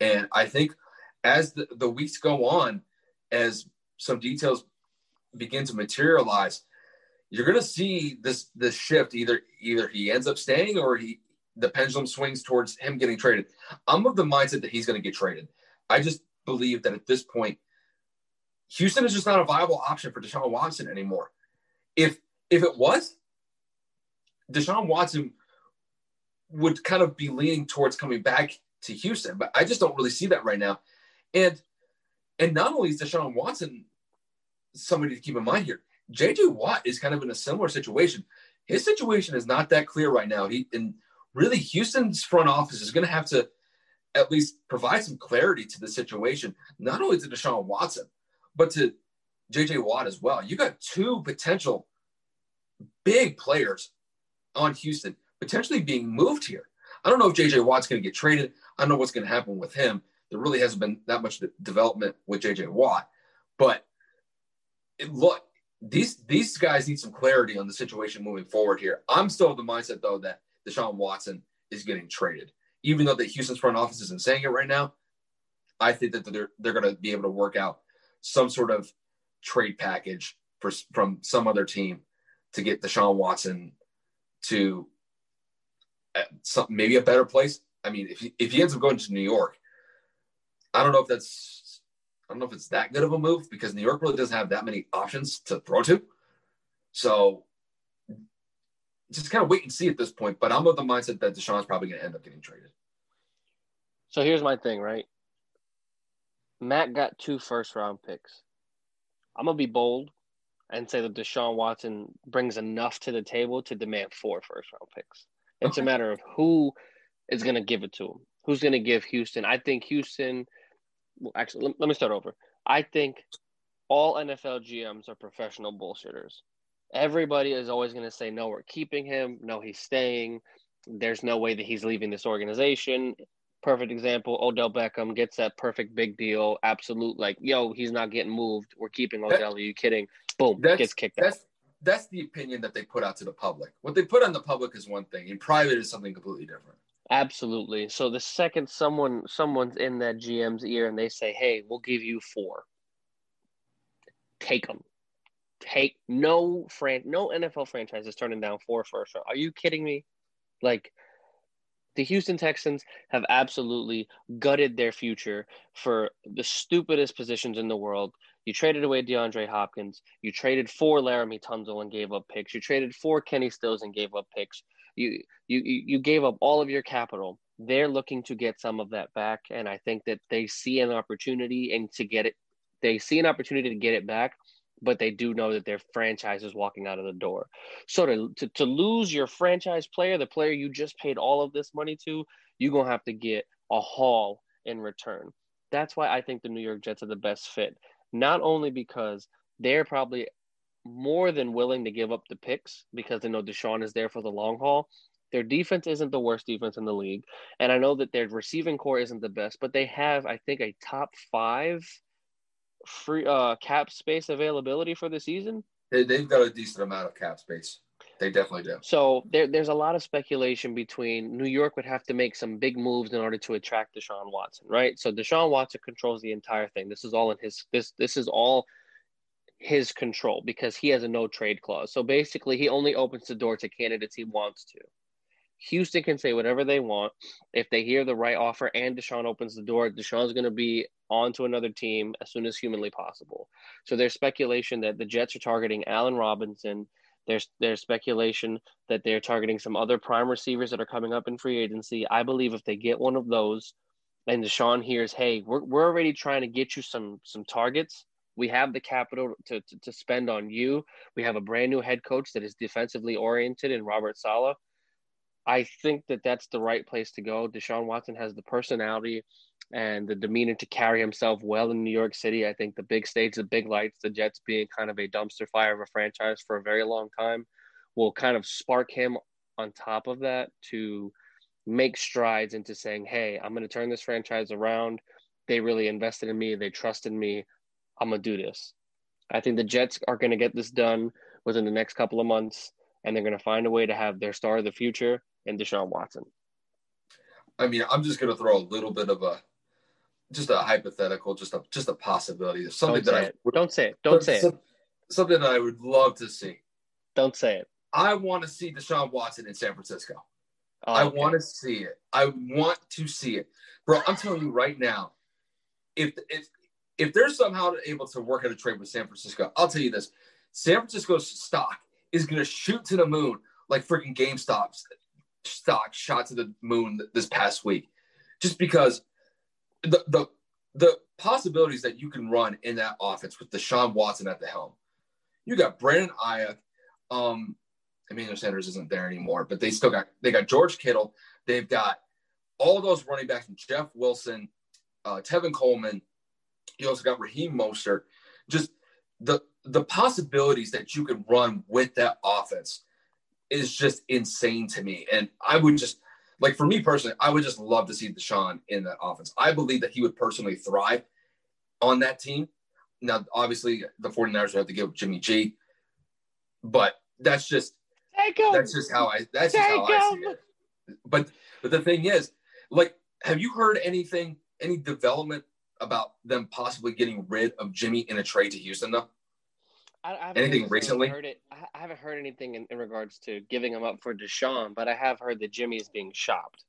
And I think as the, the weeks go on, as some details begin to materialize, you're going to see this this shift. Either either he ends up staying or he the pendulum swings towards him getting traded. I'm of the mindset that he's going to get traded. I just believe that at this point, Houston is just not a viable option for Deshaun Watson anymore. If if it was, Deshaun Watson would kind of be leaning towards coming back to Houston, but I just don't really see that right now. And and not only is Deshaun Watson somebody to keep in mind here, JJ Watt is kind of in a similar situation. His situation is not that clear right now. He and really Houston's front office is going to have to at least provide some clarity to the situation, not only to Deshaun Watson, but to JJ Watt as well. You got two potential big players on Houston potentially being moved here. I don't know if JJ Watt's going to get traded. I don't know what's going to happen with him. There really hasn't been that much development with JJ Watt, but it, look, these these guys need some clarity on the situation moving forward here. I'm still of the mindset though that Deshaun Watson is getting traded, even though the Houston's front office isn't saying it right now. I think that they're they're going to be able to work out some sort of trade package for from some other team to get Deshaun Watson to uh, some, maybe a better place. I mean, if he, if he ends up going to New York, I don't know if that's I don't know if it's that good of a move because New York really doesn't have that many options to throw to. So just kind of wait and see at this point. But I'm of the mindset that Deshaun's probably going to end up getting traded. So here's my thing, right? Matt got two first round picks. I'm gonna be bold and say that Deshaun Watson brings enough to the table to demand four first round picks. It's okay. a matter of who is going to give it to him. Who's going to give Houston? I think Houston. Well, actually, let, let me start over. I think all NFL GMs are professional bullshitters. Everybody is always going to say, no, we're keeping him. No, he's staying. There's no way that he's leaving this organization. Perfect example Odell Beckham gets that perfect big deal. Absolute, like, yo, he's not getting moved. We're keeping Odell. That, Are you kidding? Boom, gets kicked that's, out that's the opinion that they put out to the public. What they put on the public is one thing, in private is something completely different. Absolutely. So the second someone someone's in that GM's ear and they say, "Hey, we'll give you four. Take them. Take no fran no NFL franchise is turning down four first round. Are you kidding me? Like the Houston Texans have absolutely gutted their future for the stupidest positions in the world. You traded away DeAndre Hopkins. You traded for Laremy Tunsil and gave up picks. You traded for Kenny Stills and gave up picks. You you you gave up all of your capital. They're looking to get some of that back, and I think that they see an opportunity and to get it. They see an opportunity to get it back, but they do know that their franchise is walking out of the door. So to, to, to lose your franchise player, the player you just paid all of this money to, you're gonna have to get a haul in return. That's why I think the New York Jets are the best fit not only because they're probably more than willing to give up the picks because they know Deshaun is there for the long haul, Their defense isn't the worst defense in the league, and I know that their receiving core isn't the best, but they have, I think, a top five free uh, cap space availability for the season. They, they've got a decent amount of cap space. They definitely do. So there, there's a lot of speculation between New York would have to make some big moves in order to attract Deshaun Watson, right? So Deshaun Watson controls the entire thing. This is all in his this this is all his control because he has a no trade clause. So basically, he only opens the door to candidates he wants to. Houston can say whatever they want. If they hear the right offer and Deshaun opens the door, Deshaun's going to be on to another team as soon as humanly possible. So there's speculation that the Jets are targeting Allen Robinson. There's there's speculation that they're targeting some other prime receivers that are coming up in free agency. I believe if they get one of those, and Deshaun hears, "Hey, we're we're already trying to get you some some targets. We have the capital to, to, to spend on you. We have a brand new head coach that is defensively oriented in Robert Saleh. I think that that's the right place to go. Deshaun Watson has the personality and the demeanor to carry himself well in New York City. I think the big stage, the big lights, the Jets being kind of a dumpster fire of a franchise for a very long time will kind of spark him on top of that to make strides into saying, hey, I'm going to turn this franchise around. They really invested in me. They trusted me. I'm going to do this. I think the Jets are going to get this done within the next couple of months, and they're going to find a way to have their star of the future in Deshaun Watson. I mean, I'm just going to throw a little bit of a, just a hypothetical, just a just a possibility. Of something that I it. don't say it. Don't say some, it. Something that I would love to see. Don't say it. I want to see Deshaun Watson in San Francisco. Oh, I okay. want to see it. I want to see it, bro. I'm telling you right now, if if if they're somehow able to work out a trade with San Francisco, I'll tell you this: San Francisco's stock is going to shoot to the moon like freaking GameStop's stock shot to the moon this past week, just because the the the possibilities that you can run in that offense with Deshaun Watson at the helm. You got Brandon Aiyuk. Um, Emmanuel Sanders isn't there anymore, but they still got they got George Kittle. They've got all those running backs: Jeff Wilson, uh, Tevin Coleman. You also got Raheem Mostert. Just the the possibilities that you can run with that offense is just insane to me. And I would just like for me personally, I would just love to see Deshaun in that offense. I believe that he would personally thrive on that team. Now, obviously, the 49ers would have to give Jimmy G, but that's just Take him. that's just how I that's just how Take I see it. But but the thing is, like, have you heard anything, any development about them possibly getting rid of Jimmy in a trade to Houston though? I, I haven't Anything recently? Heard it. I I haven't heard anything in, in regards to giving him up for Deshaun, but I have heard that Jimmy is being shopped.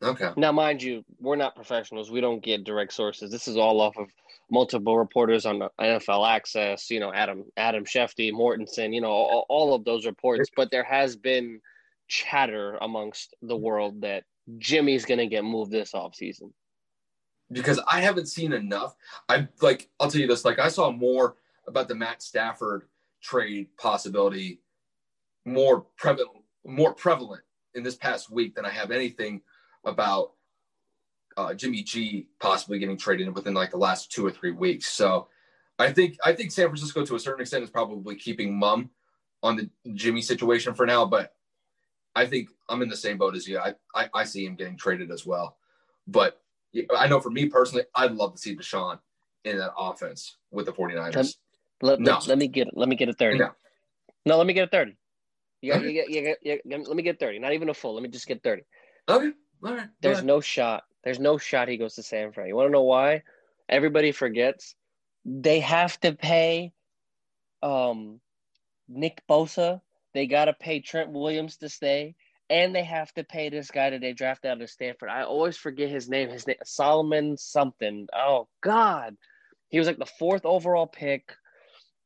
Okay. Now, mind you, we're not professionals. We don't get direct sources. This is all off of multiple reporters on NFL Access. You know, Adam Adam Shefty, Mortensen. You know, all, all of those reports. But there has been chatter amongst the world that Jimmy's going to get moved this offseason. because I haven't seen enough. I like I'll tell you this, like I saw more about the Matt Stafford trade possibility more prevalent more prevalent in this past week than I have anything about uh, Jimmy G possibly getting traded within like the last two or three weeks. So I think I think San Francisco to a certain extent is probably keeping mum on the Jimmy situation for now, but I think I'm in the same boat as you. I, I, I see him getting traded as well. But I know for me personally, I'd love to see Deshaun in that offense with the 49ers. Let, No. let, let me get let me get a thirty. No. No, let me get a thirty. You got, Okay. you get, you get, you get, let me get thirty. Not even a full. Let me just get thirty. Okay. All right. There's All right. no shot. There's no shot he goes to San Fran. You want to know why? Everybody forgets they have to pay um Nick Bosa. They got to pay Trent Williams to stay, and they have to pay this guy that they drafted out of Stanford. I always forget his name. His name Solomon something. Oh God, he was like the fourth overall pick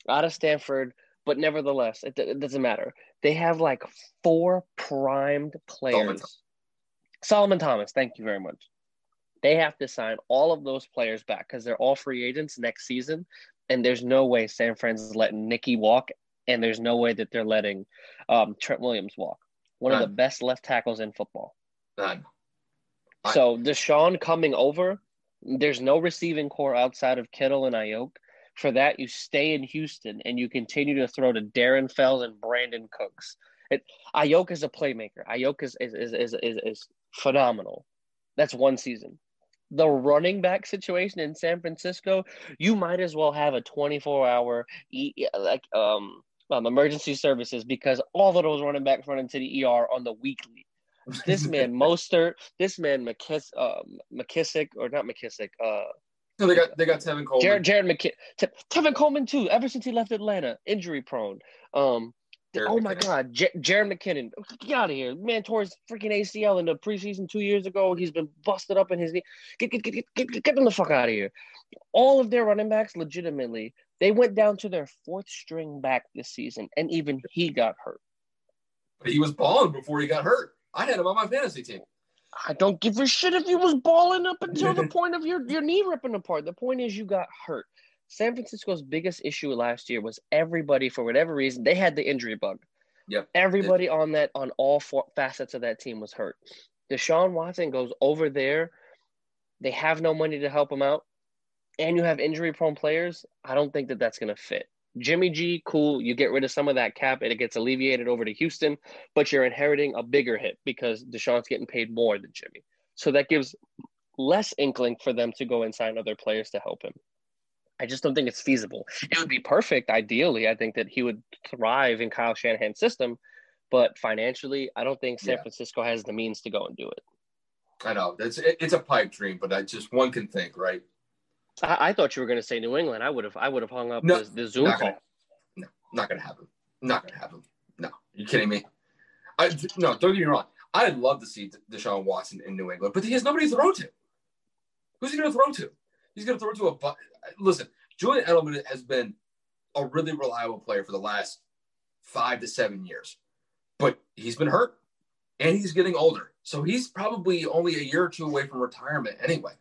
out of Stanford. But nevertheless, it, it doesn't matter. They have like four primed players. Solomon Solomon Thomas, thank you very much. They have to sign all of those players back because they're all free agents next season. And there's no way San Fran's letting Nicky walk. And there's no way that they're letting um, Trent Williams walk. One of the best left tackles in football. None. So Deshaun coming over, there's no receiving core outside of Kittle and Aiyuk. For that, you stay in Houston and you continue to throw to Darren Fells and Brandin Cooks. It, Aiyuk is a playmaker. Aiyuk is is, is is is is phenomenal. That's one season. The running back situation in San Francisco, you might as well have a 24 hour like um, um emergency services because all of those running backs run into the ER on the weekly. This man Mostert, this man McKiss, uh, McKissick or not McKissick, uh, no, they got they got Tevin Coleman. Jared Jared McKi- Te- Tevin Coleman too. Ever since he left Atlanta, injury prone. Um, Jared oh McKinnon. my God, J- Jared McKinnon, get out of here, man! Tore his freaking ACL in the preseason two years ago. He's been busted up in his knee. Get get get get get, get them the fuck out of here. All of their running backs, legitimately, they went down to their fourth string back this season, and even he got hurt. But he was balling before he got hurt. I had him on my fantasy team. I don't give a shit if you was balling up until the point of your, your knee ripping apart. The point is you got hurt. San Francisco's biggest issue last year was everybody, for whatever reason, they had the injury bug. Yep. Everybody on that on all four facets of that team was hurt. Deshaun Watson goes over there. They have no money to help him out, and you have injury prone players. I don't think that that's going to fit. Jimmy G, cool. You get rid of some of that cap and it gets alleviated over to Houston, but you're inheriting a bigger hit because Deshaun's getting paid more than Jimmy. So that gives less inkling for them to go and sign other players to help him. I just don't think it's feasible. It would be perfect, ideally. I think that he would thrive in Kyle Shanahan's system, but financially, I don't think San yeah. Francisco has the means to go and do it. I know it's it's a pipe dream, but I just one can think, right? I, I thought you were going to say New England. I would have. I would have hung up no, the, the Zoom not call. Gonna, no, not going to happen. Not going to happen. No, you kidding me? I no. Don't get me wrong. I'd love to see Deshaun Watson in New England, but he has nobody to throw to. Who's he going to throw to? He's going to throw to a. Listen, Julian Edelman has been a really reliable player for the last five to seven years, but he's been hurt and he's getting older. So he's probably only a year or two away from retirement anyway.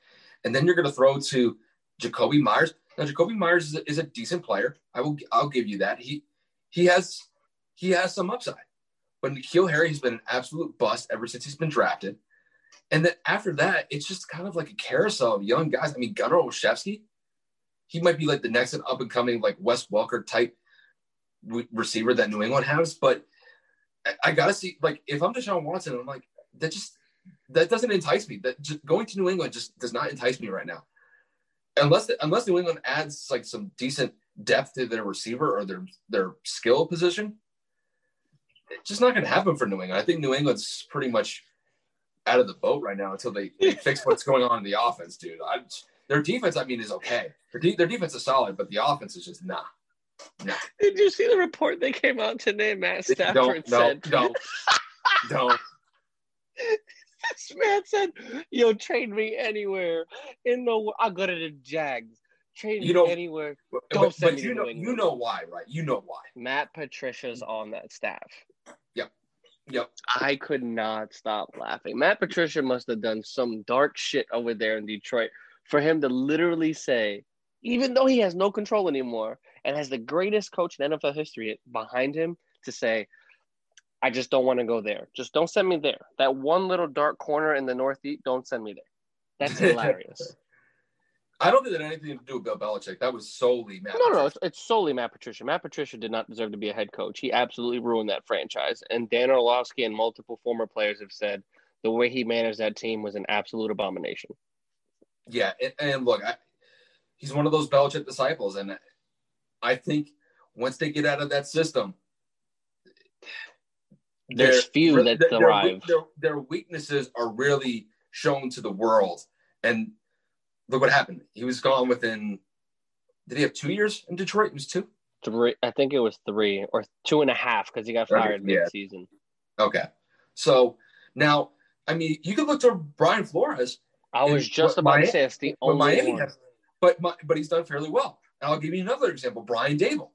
And then you're going to throw to Jakobi Myers. Now, Jakobi Myers is a, is a decent player. I will. I'll give you that. He he has he has some upside. But N'Keal Harry has been an absolute bust ever since he's been drafted. And then after that, it's just kind of like a carousel of young guys. I mean, Gunner Olszewski, he might be like the next up and coming like Wes Welker type receiver that New England has. But I, I, gotta see like if I'm Deshaun Watson, I'm like that just that doesn't entice me. That just going to New England just does not entice me right now unless unless New England adds like some decent depth to their receiver or their their skill position, it's just not going to happen for New England. I think New England's pretty much out of the boat right now until they, they fix what's going on in the offense, dude. I, their defense, I mean, is okay. Their, de- their defense is solid, but the offense is just nah. Nah. Did you see the report they came out today? Matt Stafford don't, no, said, "Don't, don't." this man said, "Yo, trade me anywhere in the. I'll go to the Jags. Trade you me anywhere. Don't send but me you know, you know why, right? You know why. Matt Patricia's on that staff. Yep. Yep. I could not stop laughing. Matt Patricia must have done some dark shit over there in Detroit for him to literally say, even though he has no control anymore and has the greatest coach in NFL history behind him, to say, I just don't want to go there. Just don't send me there. That one little dark corner in the northeast, don't send me there. That's hilarious. I don't think that had anything to do with Bill Belichick. That was solely Matt. No, no, no. It's, it's, solely Matt Patricia. Matt Patricia did not deserve to be a head coach. He absolutely ruined that franchise. And Dan Orlovsky and multiple former players have said the way he managed that team was an absolute abomination. Yeah, and, and look, I, he's one of those Belichick disciples, and I think once they get out of that system, there's few that thrive. Their, their, weaknesses are really shown to the world. And look what happened. He was gone within. Did he have two years in Detroit? It was two. Three. I think it was three or two and a half because he got fired yeah. mid-season. Okay, so now I mean you could look to Brian Flores. I was just about Miami, to say it's the only Miami one. Has, but but he's done fairly well. And I'll give you another example. Brian Daboll.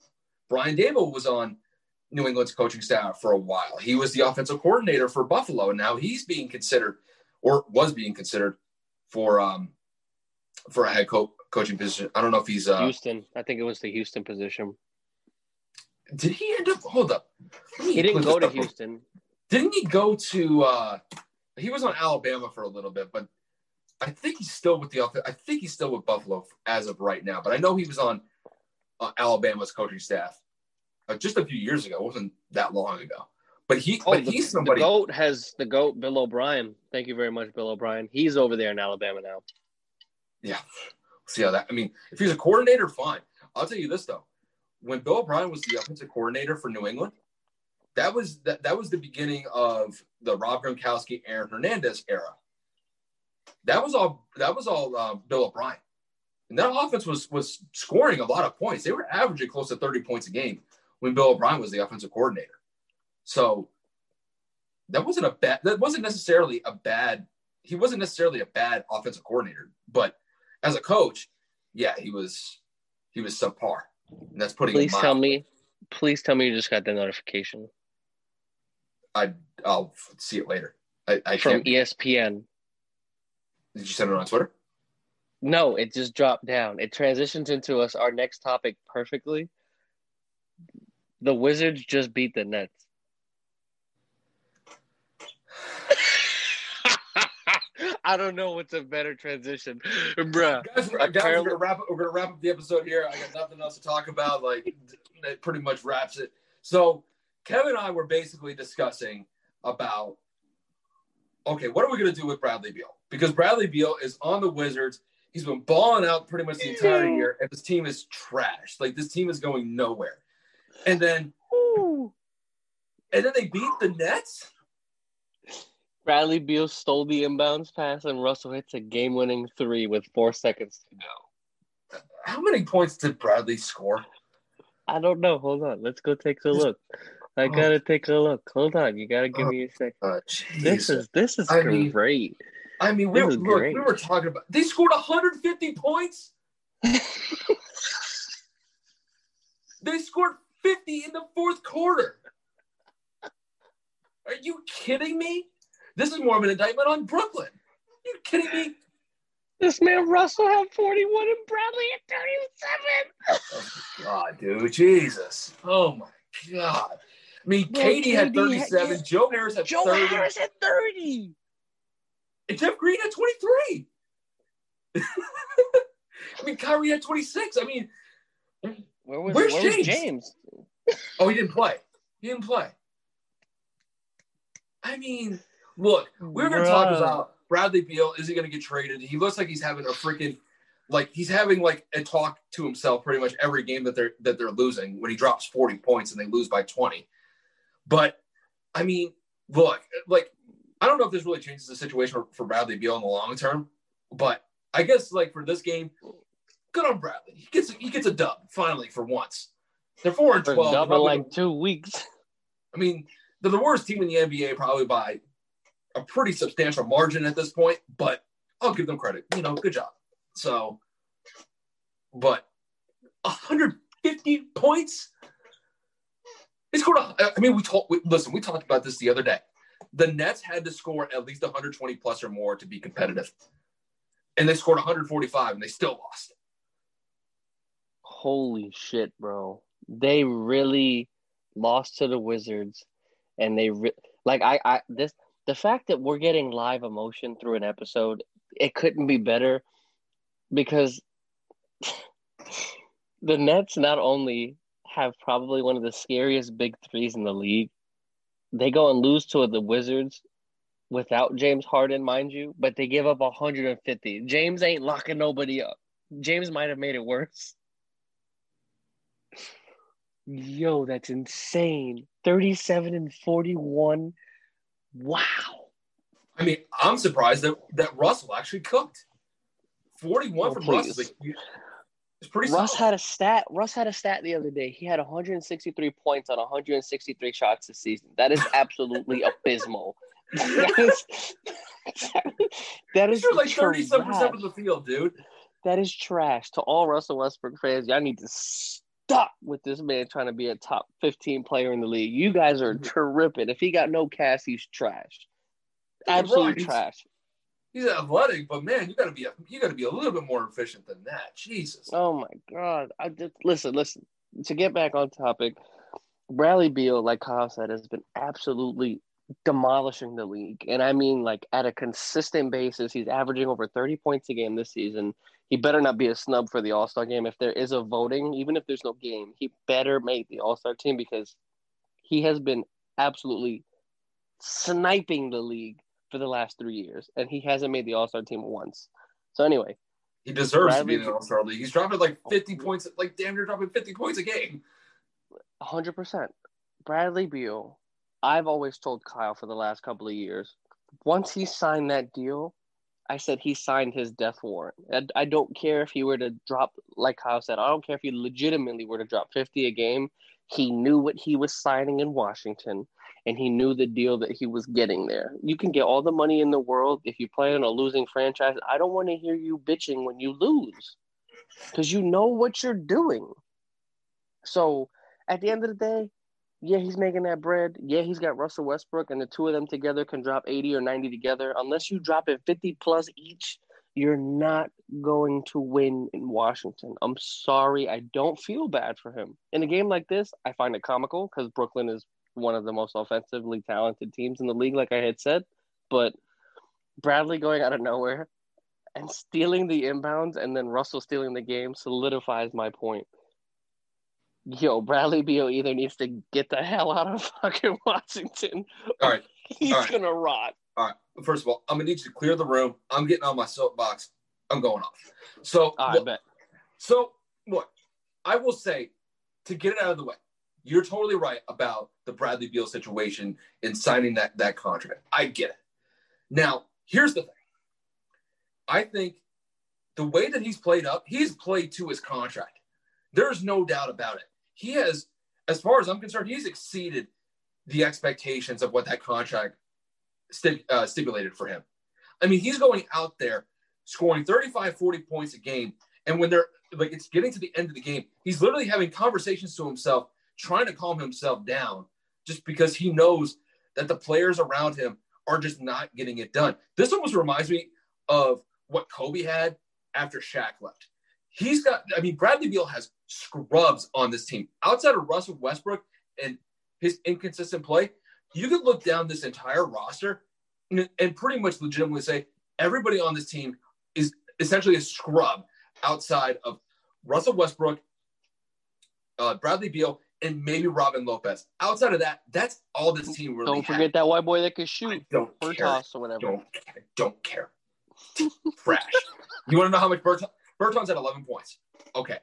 Brian Daboll was on New England's coaching staff for a while. He was the offensive coordinator for Buffalo, and now he's being considered, or was being considered, for um for a head co- coaching position. I don't know if he's uh, Houston. I think it was the Houston position. Did he end up? Hold up. He didn't go to Houston. Didn't he go to? uh He was on Alabama for a little bit, but I think he's still with the. I think he's still with Buffalo as of right now. But I know he was on uh, Alabama's coaching staff just a few years ago. It wasn't that long ago. But he, Oh, but the, he's somebody. the goat has the goat Bill O'Brien. Thank you very much, Bill O'Brien. He's over there in Alabama now. Yeah. See how that? I mean, if he's a coordinator, fine. I'll tell you this though: when Bill O'Brien was the offensive coordinator for New England, that was that, that was the beginning of the Rob Gronkowski, Aaron Hernandez era. That was all. That was all uh, Bill O'Brien, and that offense was was scoring a lot of points. They were averaging close to thirty points a game when Bill O'Brien was the offensive coordinator. So that wasn't a bad. That wasn't necessarily a bad. He wasn't necessarily a bad offensive coordinator, but as a coach, yeah, he was he was subpar. And that's putting. Please tell me, please tell me you just got the notification I I'll see it later. I, I from ESPN. Did you send it on Twitter? No, it just dropped down. It transitions into us our next topic perfectly. The Wizards just beat the Nets. I don't know what's a better transition, bruh. Guys, we're, guys, we're gonna wrap. We're gonna wrap up the episode here. I got nothing else to talk about. Like that pretty much wraps it. So Kevin and I were basically discussing about okay, what are we gonna do with Bradley Beal? Because Bradley Beal is on the Wizards. He's been balling out pretty much the entire year, and this team is trash. Like this team is going nowhere. And then Ooh. and then they beat the Nets. Bradley Beal stole the inbounds pass, and Russell hits a game-winning three with four seconds to go. How many points did Bradley score? I don't know. Hold on. Let's go take a look. I Oh. gotta take a look. Hold on. You gotta give Oh. me a second. Uh, This is this is I mean, great. I mean, we, great. we were talking about they scored 150 points. They scored 50 in the fourth quarter. Are you kidding me? This is more of an indictment on Brooklyn. Are you kidding me? This man Russell had 41 and Bradley at 37. Oh, God, dude, Jesus. Oh my God. I mean, Bro, KD had KD had- 37. Joe Harris had Joe 30. Harris had 30. And Jeff Green had 23. I mean, Kyrie had 26. I mean, Where was, Where's where was James? Oh, he didn't play. He didn't play. I mean, look, we are going to talk about Bradley Beal. Is he going to get traded? He looks like he's having a freaking, like he's having like a talk to himself pretty much every game that they're that they're losing when he drops 40 points and they lose by 20. But I mean, look, like I don't know if this really changes the situation for, for Bradley Beal in the long term, but I guess like for this game, good on Bradley. He gets he gets a dub finally for once. They're four and twelve. double like two weeks. I mean, they're the worst team in the NBA probably by a pretty substantial margin at this point, but I'll give them credit. You know, good job. So, but 150 points. They scored. I mean, we talked. Listen, we talked about this the other day. The Nets had to score at least 120 plus or more to be competitive, and they scored 145, and they still lost. Holy shit, bro. They really lost to the Wizards and they re- like I I this the fact that we're getting live emotion through an episode, it couldn't be better because the Nets not only have probably one of the scariest big threes in the league, they go and lose to the Wizards without James Harden, mind you, but they give up 150. James ain't locking nobody up. James might have made it worse. Yo, that's insane. 37 and 41. Wow. I mean, I'm surprised that that Russell actually cooked. 41 Oh, from please. Russell. Like, it's pretty. Russ solid. had a stat. Russ had a stat the other day. He had 163 points on 163 shots this season. That is absolutely abysmal. That is, that is You're like 37 percent trash. of the field, dude. That is trash. To all Russell Westbrook fans, y'all need to stop with this man trying to be a top 15 player in the league. You guys are mm-hmm. tripping. If he got no cast, he's trash. Absolute trash. He's athletic, but man, you gotta be a, you gotta be a little bit more efficient than that. Jesus. Oh my god! I just listen, listen. To get back on topic, Bradley Beal, like Kyle said, has been absolutely demolishing the league, and I mean like at a consistent basis. He's averaging over thirty points a game this season. He better not be a snub for the All Star game. If there is a voting, even if there's no game, he better make the All Star team because he has been absolutely sniping the league for the last three years, and he hasn't made the All Star team once. So anyway, he deserves Bradley, to be in the All Star league. He's dropping like oh, fifty points, like damn near dropping fifty points a game. hundred percent. Bradley Beal. I've always told Kyle for the last couple of years. Once he signed that deal, I said he signed his death warrant. I, don't care if he were to drop, like Kyle said, I don't care if he legitimately were to drop 50 a game. He knew what he was signing in Washington and he knew the deal that he was getting there. You can get all the money in the world if you play in a losing franchise. I don't want to hear you bitching when you lose because you know what you're doing. So at the end of the day, yeah, he's making that bread. Yeah, he's got Russell Westbrook, and the two of them together can drop 80 or 90 together. Unless you drop it 50 plus each, you're not going to win in Washington. I'm sorry. I don't feel bad for him. In a game like this, I find it comical because Brooklyn is one of the most offensively talented teams in the league, like I had said. But Bradley going out of nowhere and stealing the inbounds and then Russell stealing the game solidifies my point. Yo, Bradley Beal either needs to get the hell out of fucking Washington. All right. He's all right. gonna rot. All right. First of all, I'm gonna need you to clear the room. I'm getting on my soapbox. I'm going off. So I bet. So what I will say to get it out of the way, you're totally right about the Bradley Beal situation in signing that that contract. I get it. Now, here's the thing. I think the way that he's played up, he's played to his contract. There's no doubt about it. He has, as far as I'm concerned, he's exceeded the expectations of what that contract st- uh, stipulated for him. I mean, he's going out there scoring 35, 40 points a game. And when they're like, it's getting to the end of the game, he's literally having conversations to himself, trying to calm himself down just because he knows that the players around him are just not getting it done. This almost reminds me of what Kobe had after Shaq left. He's got, I mean, Bradley Beal has scrubs on this team. Outside of Russell Westbrook and his inconsistent play, you could look down this entire roster and, and pretty much legitimately say everybody on this team is essentially a scrub outside of Russell Westbrook, uh, Bradley Beal, and maybe Robin Lopez. Outside of that, that's all this team really. Don't forget had. that white boy that can shoot. I don't or care. or whatever. Don't care. Don't care. Trash. you want to know how much Berton? Bertans at 11 points. Okay,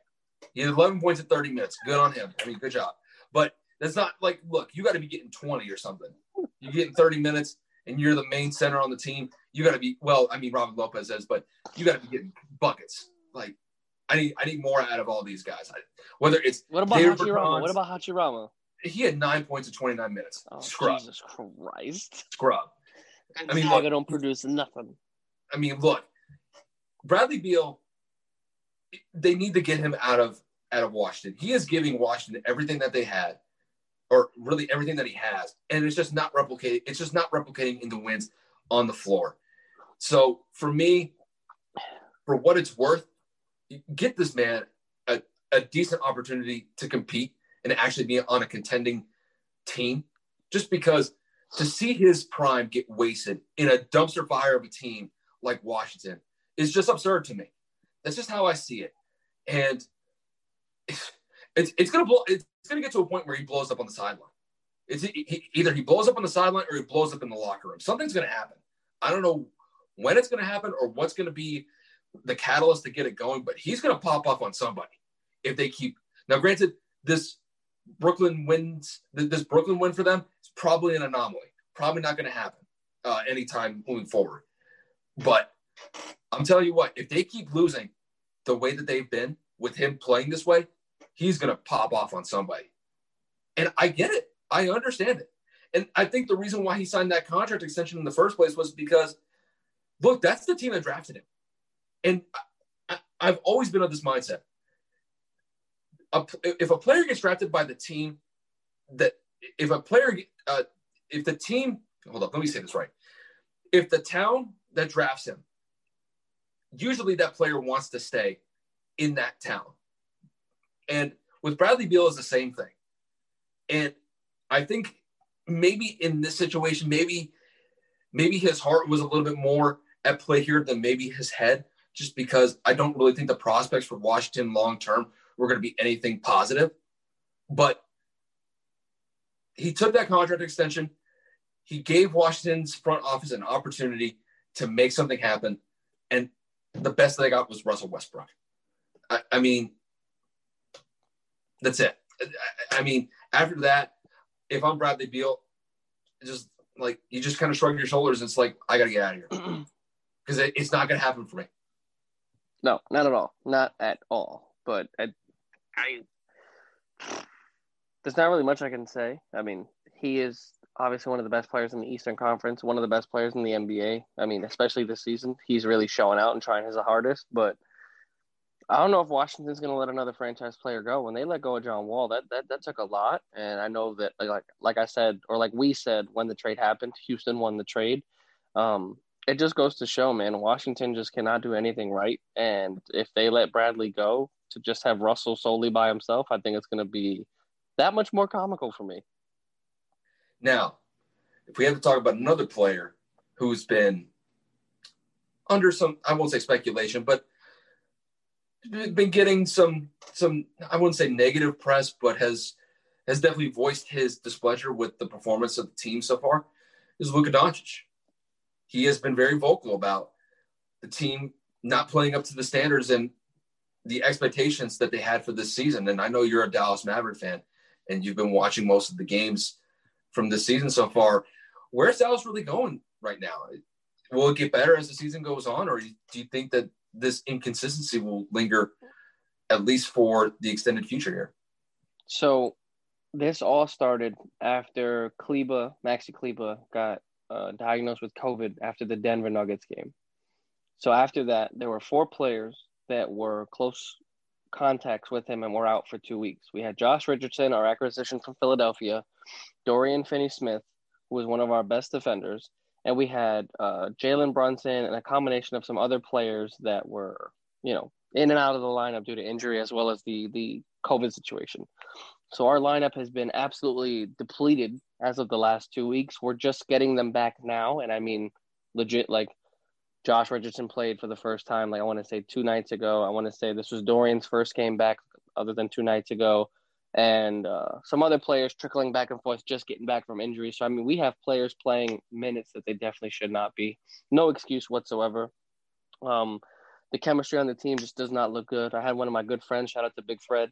he had 11 points at 30 minutes. Good on him. I mean, good job. But that's not like, look, you got to be getting 20 or something. You're getting 30 minutes, and you're the main center on the team. You got to be well. I mean, Robin Lopez is, but you got to be getting buckets. Like I need I need more out of all these guys. I, whether it's what about David Hachimura? What about Hachimura? He had nine points in 29 minutes. Oh, Scrub. Jesus Christ. Scrub. I mean, look, don't produce nothing. I mean, look, Bradley Beal. They need to get him out of out of Washington. He is giving Washington everything that they had, or really everything that he has, and it's just not replicating. It's just not replicating in the wins on the floor. So for me, for what it's worth, get this man a, a decent opportunity to compete and actually be on a contending team just because to see his prime get wasted in a dumpster fire of a team like Washington is just absurd to me. That's just how I see it. And it's, it's, gonna blow it's gonna get to a point where he blows up on the sideline. It's he, either he blows up on the sideline or he blows up in the locker room. Something's gonna happen. I don't know when it's gonna happen or what's gonna be the catalyst to get it going, but he's to pop off on somebody if they keep. Now, granted, this Brooklyn wins, this Brooklyn win for them is probably an anomaly. Probably not going to happen uh, anytime moving forward. But I'm telling you what, if they keep losing the way that they've been with him playing this way, he's going to pop off on somebody. And I get it. I understand it. And I think the reason why he signed that contract extension in the first place was because, look, that's the team that drafted him. And I, have always been of this mindset. A, if a player gets drafted by the team that, if a player, uh, if the team, hold up, let me say this right. If the town that drafts him, usually that player wants to stay in that town. And with Bradley Beal is the same thing. And I think maybe in this situation, maybe maybe his heart was a little bit more at play here than maybe his head just because I don't really think the prospects for Washington long term were going to be anything positive. But he took that contract extension. He gave Washington's front office an opportunity to make something happen, and the best they got was Russell Westbrook. I, I mean, that's it. I, I mean, after that, if I'm Bradley Beal, just like you just kind of shrug your shoulders. It's like I got to get out of here because it, it's not going to happen for me. No, not at all. Not at all. But I, I, there's not really much I can say. I mean, he is obviously one of the best players in the Eastern Conference, one of the best players in the NBA. I mean, especially this season, he's really showing out and trying his hardest. But I don't know if Washington's going to let another franchise player go. When they let go of John Wall, that that that took a lot, and I know that like like I said or like we said when the trade happened, Houston won the trade. Um, it just goes to show, man, Washington just cannot do anything right, and if they let Bradley go to just have Russell solely by himself, I think it's going to be that much more comical for me. Now, if we have to talk about another player who's been under some, I won't say speculation, but been getting some some I wouldn't say negative press, but has has definitely voiced his displeasure with the performance of the team so far is Luka Doncic. He has been very vocal about the team not playing up to the standards and the expectations that they had for this season. And I know you're a Dallas Maverick fan and you've been watching most of the games from this season so far. Where's Dallas really going right now? Will it get better as the season goes on, or do you think that this inconsistency will linger at least for the extended future here. So this all started after Kleber, Maxi Kleber, got uh, diagnosed with COVID after the Denver Nuggets game. So after that, there were four players that were close contacts with him and were out for two weeks. We had Josh Richardson, our acquisition from Philadelphia, Dorian Finney-Smith, who was one of our best defenders, and we had uh, Jalen Brunson and a combination of some other players that were, you know, in and out of the lineup due to injury as well as the the COVID situation. So our lineup has been absolutely depleted as of the last two weeks. We're just getting them back now, and I mean, legit like. Josh Richardson played for the first time, like I want to say two nights ago. I want to say this was Dorian's first game back, other than two nights ago and uh, some other players trickling back and forth, just getting back from injury. So, I mean, we have players playing minutes that they definitely should not be. No excuse whatsoever. Um, the chemistry on the team just does not look good. I had one of my good friends, shout out to Big Fred.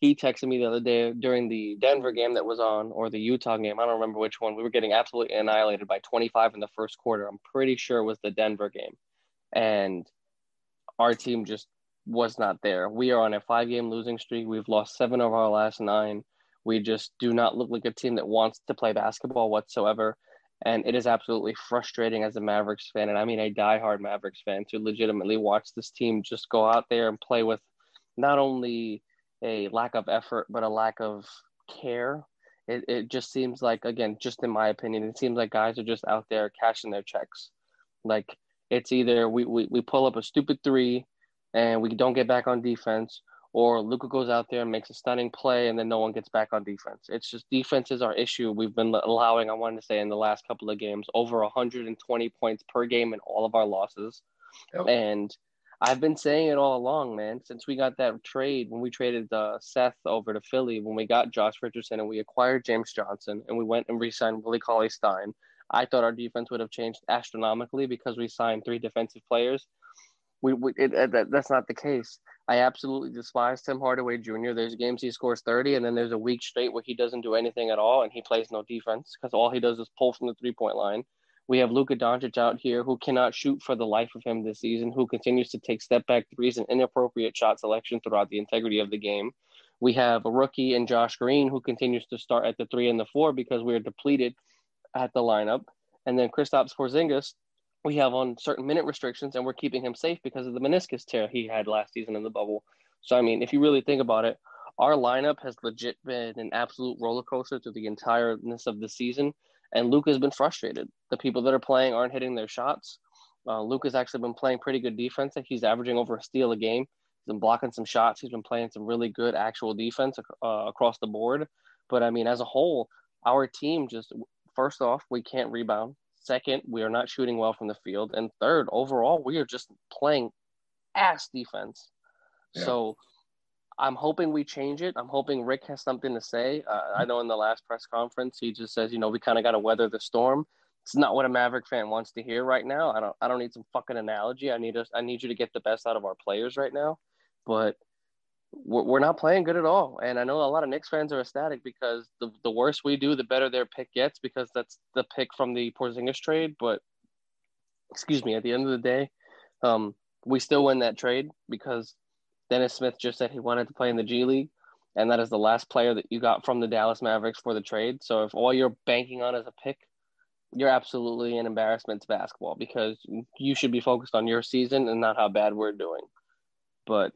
He texted me the other day during the Denver game that was on, or the Utah game. I don't remember which one. We were getting absolutely annihilated by 25 in the first quarter. I'm pretty sure it was the Denver game. And our team just was not there. We are on a five game losing streak. We've lost seven of our last nine. We just do not look like a team that wants to play basketball whatsoever. And it is absolutely frustrating as a Mavericks fan, and I mean a diehard Mavericks fan, to legitimately watch this team just go out there and play with not only a lack of effort, but a lack of care. It, it just seems like, again, just in my opinion, it seems like guys are just out there cashing their checks. Like it's either we, we, we pull up a stupid three and we don't get back on defense, or Luka goes out there and makes a stunning play and then no one gets back on defense. It's just defense is our issue. We've been allowing, I wanted to say, in the last couple of games, over 120 points per game in all of our losses. Yep. And I've been saying it all along, man, since we got that trade, when we traded uh, Seth over to Philly, when we got Josh Richardson and we acquired James Johnson and we went and re signed Willie Cauley Stein. I thought our defense would have changed astronomically because we signed three defensive players we, we it, it, that, that's not the case. I absolutely despise Tim Hardaway Jr. There's games he scores 30, and then there's a week straight where he doesn't do anything at all, and he plays no defense because all he does is pull from the three point line. We have Luka Doncic out here who cannot shoot for the life of him this season, who continues to take step back threes and inappropriate shot selection throughout the integrity of the game. We have a rookie in Josh Green who continues to start at the three and the four because we're depleted at the lineup. And then Kristaps Porzingis, we have on certain minute restrictions and we're keeping him safe because of the meniscus tear he had last season in the bubble. So, I mean, if you really think about it, our lineup has legit been an absolute roller coaster through the entireness of the season. And Luke has been frustrated. The people that are playing aren't hitting their shots. Uh, Luke has actually been playing pretty good defense. He's averaging over a steal a game. He's been blocking some shots. He's been playing some really good actual defense uh, across the board. But I mean, as a whole, our team just, first off, we can't rebound. Second, we are not shooting well from the field. And third, overall, we are just playing ass defense. Yeah. So I'm hoping we change it. I'm hoping Rick has something to say. Uh, I know in the last press conference he just says, you know, we kind of got to weather the storm. It's not what a Maverick fan wants to hear right now. I don't. I don't need some fucking analogy. I need us. I need you to get the best out of our players right now. But we're, we're not playing good at all. And I know a lot of Knicks fans are ecstatic because the the worse we do, the better their pick gets because that's the pick from the Porzingis trade. But excuse me, at the end of the day, um, we still win that trade because Dennis Smith just said he wanted to play in the G League, and that is the last player that you got from the Dallas Mavericks for the trade. So if all you're banking on is a pick, you're absolutely an embarrassment to basketball because you should be focused on your season and not how bad we're doing. But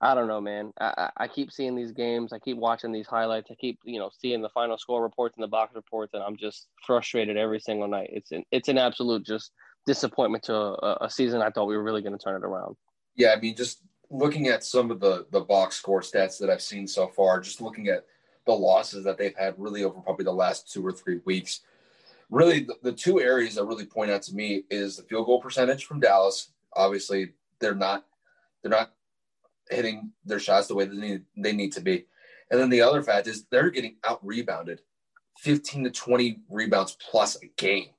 I don't know, man. I, I keep seeing these games. I keep watching these highlights. I keep, you know, seeing the final score reports and the box reports, and I'm just frustrated every single night. It's an it's an absolute just disappointment to a, a season I thought we were really going to turn it around. Yeah, I mean, just looking at some of the the box score stats that I've seen so far, just looking at the losses that they've had really over probably the last two or three weeks. Really, the, the two areas that really point out to me is the field goal percentage from Dallas. Obviously, they're not they're not hitting their shots the way they need they need to be. And then the other fact is they're getting out rebounded 15 to 20 rebounds plus a game.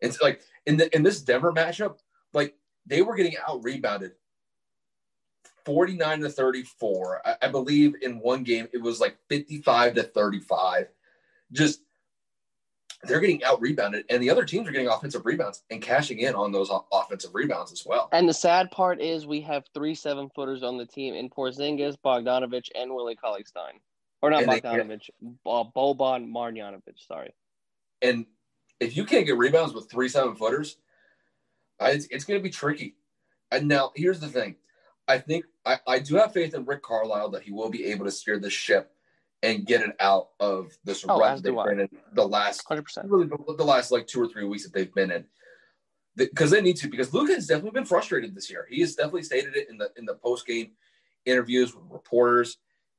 It's like in the in this Denver matchup, like they were getting out rebounded 49 to 34. I, I, believe in one game it was like 55 to 35. Just they're getting out rebounded, and the other teams are getting offensive rebounds and cashing in on those offensive rebounds as well. And the sad part is we have three seven footers on the team in Porzingis, Bogdanovich, and Willie Cauley Stein. Or not and Bogdanovich, uh, Boban Marjanovic, sorry. And if you can't get rebounds with three seven footers, it's, it's going to be tricky. And now here's the thing I think I, I do have faith in Rick Carlisle that he will be able to steer the ship and get it out of this oh, rut they've been in the last 100%. really the, last like two or three weeks that they've been in because the, they need to because Luka has definitely been frustrated this year. He has definitely stated it in the in the post game interviews with reporters.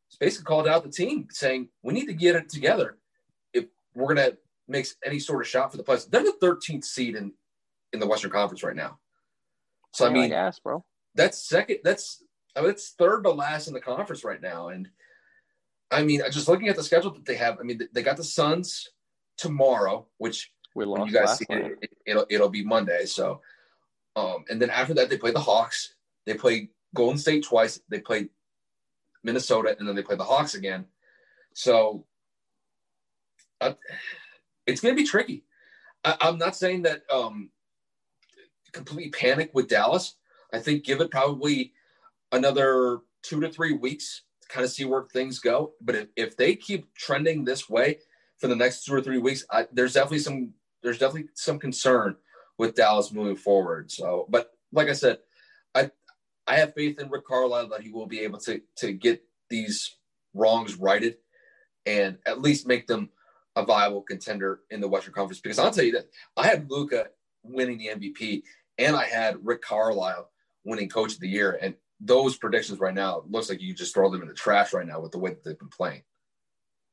He's basically called out the team saying we need to get it together if we're gonna make any sort of shot for the playoffs. They're the 13th seed in in the Western Conference right now. So I mean, gas, bro. That's second. That's I mean, it's third to last in the conference right now, and I mean, just looking at the schedule that they have, I mean, they got the Suns tomorrow, which we lost you guys see it, it, it'll it'll be Monday. So, um, and then after that, they play the Hawks. They play Golden State twice. They play Minnesota, and then they play the Hawks again. So, uh, it's going to be tricky. I, am not saying that um, completely panic with Dallas. I think give it probably another two to three weeks kind of see where things go. But if, if they keep trending this way for the next two or three weeks, I, there's definitely some there's definitely some concern with Dallas moving forward. So, but like I said, I I have faith in Rick Carlisle that he will be able to to get these wrongs righted and at least make them a viable contender in the Western Conference. Because I'll tell you that I had Luka winning the MVP and I had Rick Carlisle winning Coach of the Year, and those predictions right now looks like you just throw them in the trash right now with the way that they've been playing.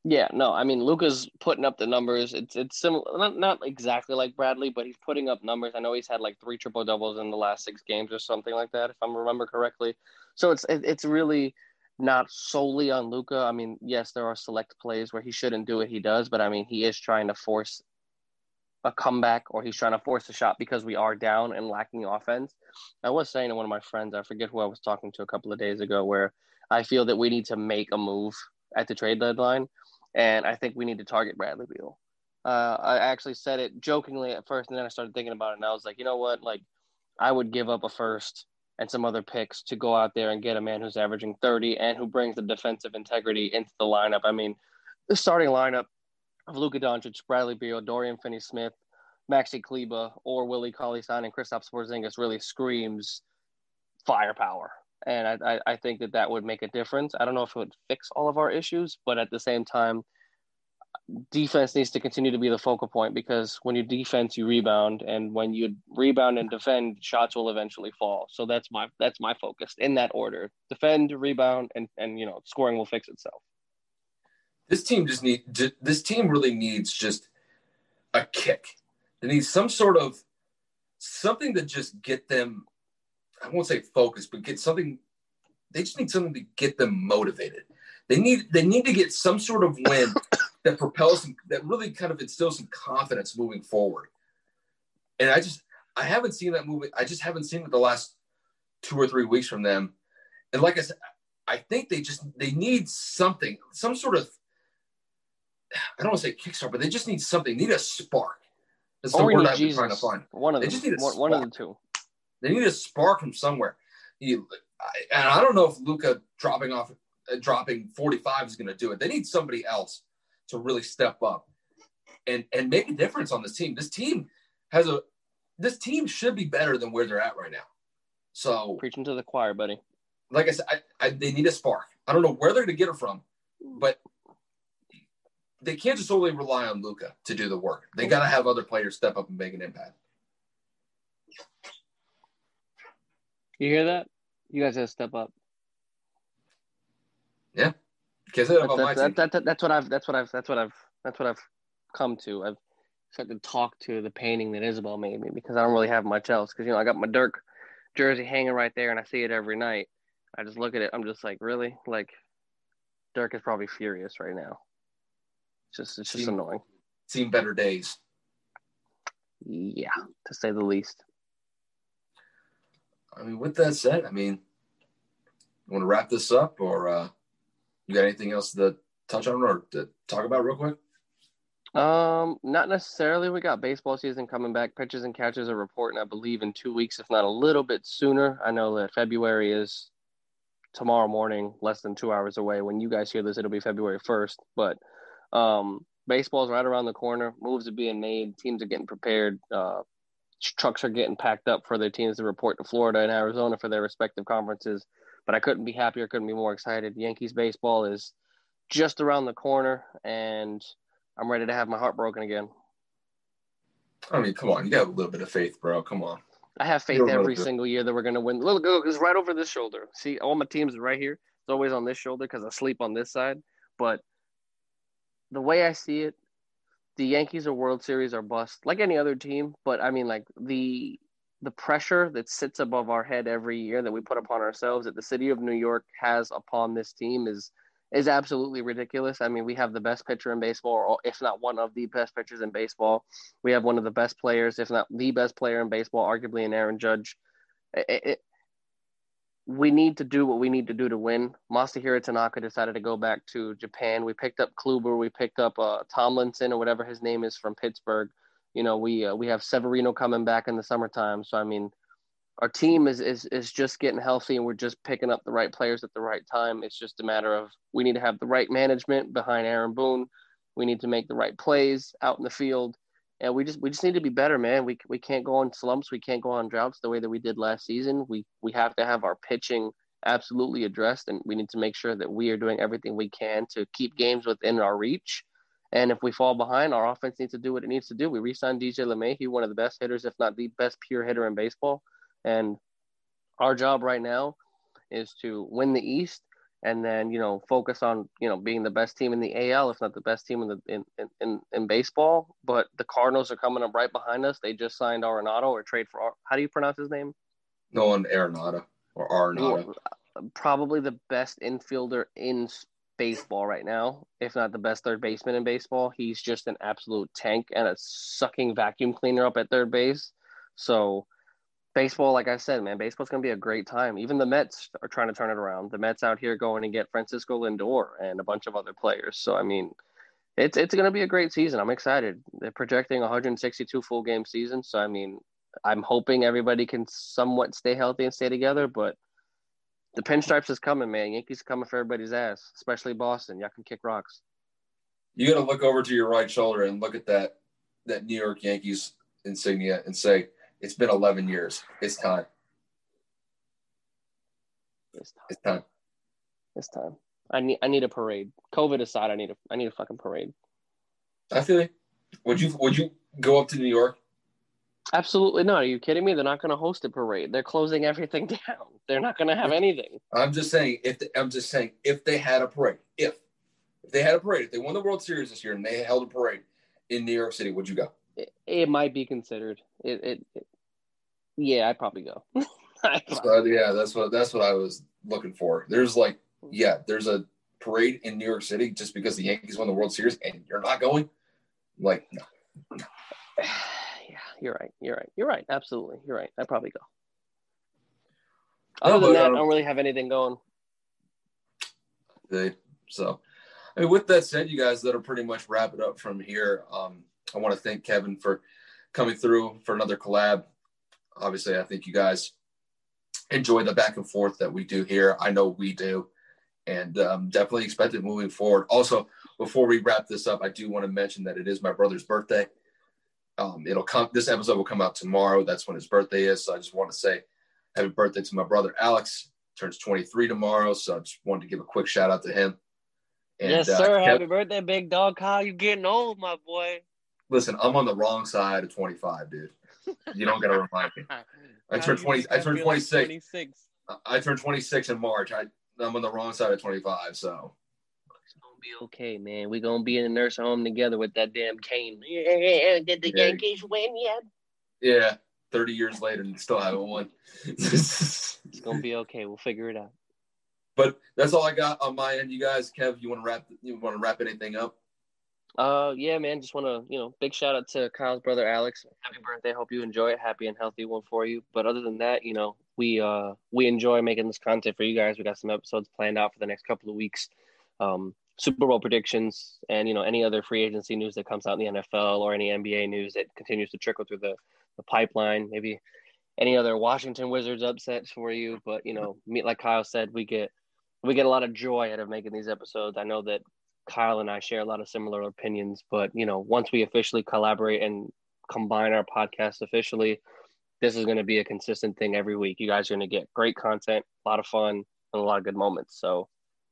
Yeah, no, I mean Luka's putting up the numbers. It's it's similar, not not exactly like Bradley, but he's putting up numbers. I know he's had like three triple doubles in the last six games or something like that, if I remember correctly. So it's it's really not solely on Luka. I mean, yes, there are select plays where he shouldn't do it, he does, but I mean, he is trying to force a comeback or he's trying to force a shot because we are down and lacking offense. I was saying to one of my friends, I forget who I was talking to a couple of days ago, where I feel that we need to make a move at the trade deadline, and I think we need to target Bradley Beal. Uh, I actually said it jokingly at first, and then I started thinking about it, and I was like, you know what? Like, I would give up a first and some other picks to go out there and get a man who's averaging 30 and who brings the defensive integrity into the lineup. I mean, the starting lineup of Luka Doncic, Bradley Beal, Dorian Finney-Smith, Maxi Kleber, or Willie Cauley-Stein and Kristaps Porzingis really screams firepower. And I, I, I think that that would make a difference. I don't know if it would fix all of our issues, but at the same time, defense needs to continue to be the focal point because when you defense, you rebound, and when you rebound and defend, shots will eventually fall. So that's my that's my focus in that order: defend, rebound, and and you know, scoring will fix itself. This team just need this team really needs just a kick. They need some sort of something to just get them. I won't say focus, but get something they just need something to get them motivated. They need they need to get some sort of win that propels them, that really kind of instills some confidence moving forward. And I just I haven't seen that movie. I just haven't seen it the last two or three weeks from them. And like I said, I think they just they need something, some sort of I don't want to say kickstart, but they just need something. They need a spark. That's the word I've been trying to find. One of they them. just need a one of the two. They need a spark from somewhere. You, and I don't know if Luka dropping off, uh, dropping 45 is going to do it. They need somebody else to really step up and and make a difference on this team. This team has a this team should be better than where they're at right now. So preaching to the choir, buddy. Like I said, I, I, they need a spark. I don't know where they're going to get it from, but they can't just solely rely on Luka to do the work. They got to have other players step up and make an impact. You hear that? You guys got to step up. Yeah, that's, that, that, that, that's what I've. That's what I've. That's what I've. That's what I've come to. I've started to talk to the painting that Isabel made me because I don't really have much else. Because you know I got my Dirk jersey hanging right there, and I see it every night. I just look at it. I'm just like, really? Like, Dirk is probably furious right now. It's just, it's just seen, annoying. Seen better days. Yeah, to say the least. I mean, with that said, I mean, you want to wrap this up, or uh, you got anything else to touch on or to talk about real quick? Um, not necessarily. We got baseball season coming back. Pitches and catches are reporting, I believe, in two weeks, if not a little bit sooner. I know that February is tomorrow morning, less than two hours away. When you guys hear this, it'll be February first. But um, baseball's right around the corner. Moves are being made. Teams are getting prepared. Uh, trucks are getting packed up for their teams to report to Florida and Arizona for their respective conferences. But I couldn't be happier. Couldn't be more excited. Yankees baseball is just around the corner, and I'm ready to have my heart broken again. I mean, come on, you got a little bit of faith, bro. Come on. I have faith every single year that we're going to win. Look, look, it's right over this shoulder. See, all my teams are right here. It's always on this shoulder because I sleep on this side. But the way I see it, the Yankees or World Series are bust, like any other team. But I mean, like the the pressure that sits above our head every year that we put upon ourselves that the city of New York has upon this team is is absolutely ridiculous. I mean, we have the best pitcher in baseball, or if not one of the best pitchers in baseball. We have one of the best players, if not the best player in baseball, arguably in Aaron Judge. It, it, we need to do what we need to do to win. Masahiro Tanaka decided to go back to Japan. We picked up Kluber, we picked up uh, Tomlinson or whatever his name is from Pittsburgh. You know, we uh, we have Severino coming back in the summertime. So I mean, our team is, is is just getting healthy and we're just picking up the right players at the right time. It's just a matter of we need to have the right management behind Aaron Boone. We need to make the right plays out in the field. And we just we just need to be better, man. We we can't go on slumps. We can't go on droughts the way that we did last season. We we have to have our pitching absolutely addressed, and we need to make sure that we are doing everything we can to keep games within our reach. And if we fall behind, our offense needs to do what it needs to do. We re-signed DJ LeMahieu, one of the best hitters, if not the best pure hitter in baseball. And our job right now is to win the East and then, you know, focus on, you know, being the best team in the AL, if not the best team in the in, in, in baseball. But the Cardinals are coming up right behind us. They just signed Arenado or trade for how do you pronounce his name? Nolan Arenado or Arenado. Uh, probably the best infielder in baseball right now, if not the best third baseman in baseball. He's just an absolute tank and a sucking vacuum cleaner up at third base. So baseball, like I said, man, baseball's going to be a great time. Even the Mets are trying to turn it around. The Mets out here going and get Francisco Lindor and a bunch of other players. So, I mean, it's it's going to be a great season. I'm excited. They're projecting 162 full game season. So, I mean, I'm hoping everybody can somewhat stay healthy and stay together. But the pinstripes is coming, man. Yankees coming for everybody's ass, especially Boston. Y'all can kick rocks. You got to look over to your right shoulder and look at that that New York Yankees insignia and say – it's been 11 years. It's time. It's time. It's time. It's time. I need I need a parade. COVID aside, I need a I need a fucking parade. I feel like. Would you would you go up to New York? Absolutely not. Are you kidding me? They're not going to host a parade. They're closing everything down. They're not going to have anything. I'm just saying if they, I'm just saying if they had a parade, if if they had a parade, if they won the World Series this year and they held a parade in New York City, would you go? It, it might be considered. It, it, it yeah, I'd probably go. so, yeah, that's what that's what I was looking for. There's like, yeah, there's a parade in New York City just because the Yankees won the World Series, and you're not going. Like, no. yeah, you're right. You're right. You're right. Absolutely, you're right. I'd probably go. Other no, than that, um, I don't really have anything going. Okay, so I mean, with that said, you guys, that'll pretty much wrap it up from here. Um, I want to thank Kevin for coming through for another collab. Obviously, I think you guys enjoy the back and forth that we do here. I know we do, and um, definitely expect it moving forward. Also, before we wrap this up, I do want to mention that it is my brother's birthday. Um, it'll come. This episode will come out tomorrow. That's when his birthday is. So I just want to say happy birthday to my brother Alex. Turns 23 tomorrow, so I just wanted to give a quick shout out to him. And, yes, uh, sir. Uh, happy birthday, big dog Kyle. You getting old, my boy. Listen, I'm on the wrong side of 25, dude. You don't gotta remind me. I turned 20. I turned 26. 26. I turned 26 in March. I I'm on the wrong side of 25, so it's gonna be okay, man. We're gonna be in a nursing home together with that damn cane. Did the yeah. Yankees win yet? Yeah, 30 years later and still haven't won. it's gonna be okay. We'll figure it out. But that's all I got on my end. You guys, Kev, you want to wrap? You want to wrap anything up? Uh, yeah, man. Just want to, you know, big shout out to Kyle's brother Alex. Happy birthday. Hope you enjoy it. Happy and healthy one for you. But other than that, you know, we uh we enjoy making this content for you guys. We got some episodes planned out for the next couple of weeks. Um, Super Bowl predictions and you know any other free agency news that comes out in the NFL or any NBA news that continues to trickle through the the pipeline. Maybe any other Washington Wizards upsets for you. But you know, like Kyle said, we get we get a lot of joy out of making these episodes. I know that Kyle and I share a lot of similar opinions, but you know, once we officially collaborate and combine our podcast officially, this is going to be a consistent thing every week. You guys are going to get great content, a lot of fun, and a lot of good moments. So,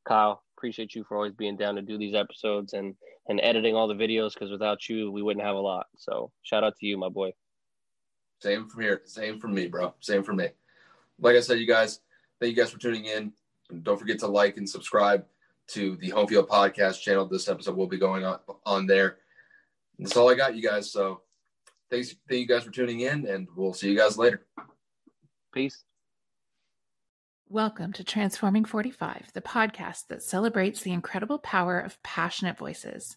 Kyle, appreciate you for always being down to do these episodes and and editing all the videos because without you, we wouldn't have a lot. So, shout out to you, my boy. Same from here. Same from me, bro. Same from me. Like I said, you guys, thank you guys for tuning in. And don't forget to like and subscribe to the Home Field Podcast channel. This episode will be going on on there. That's all I got, you guys. So thanks, thank you guys for tuning in, and we'll see you guys later. Peace. Welcome to Transforming 45, the podcast that celebrates the incredible power of passionate voices.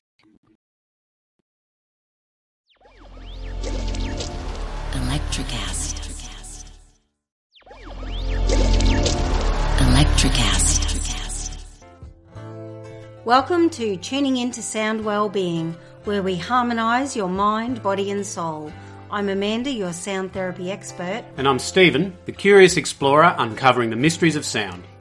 Electricast. Electricast. Welcome to Tuning Into Sound Wellbeing, where we harmonise your mind, body, and soul I'm Amanda, your sound therapy expert. And I'm Stephen, the curious explorer uncovering the mysteries of sound.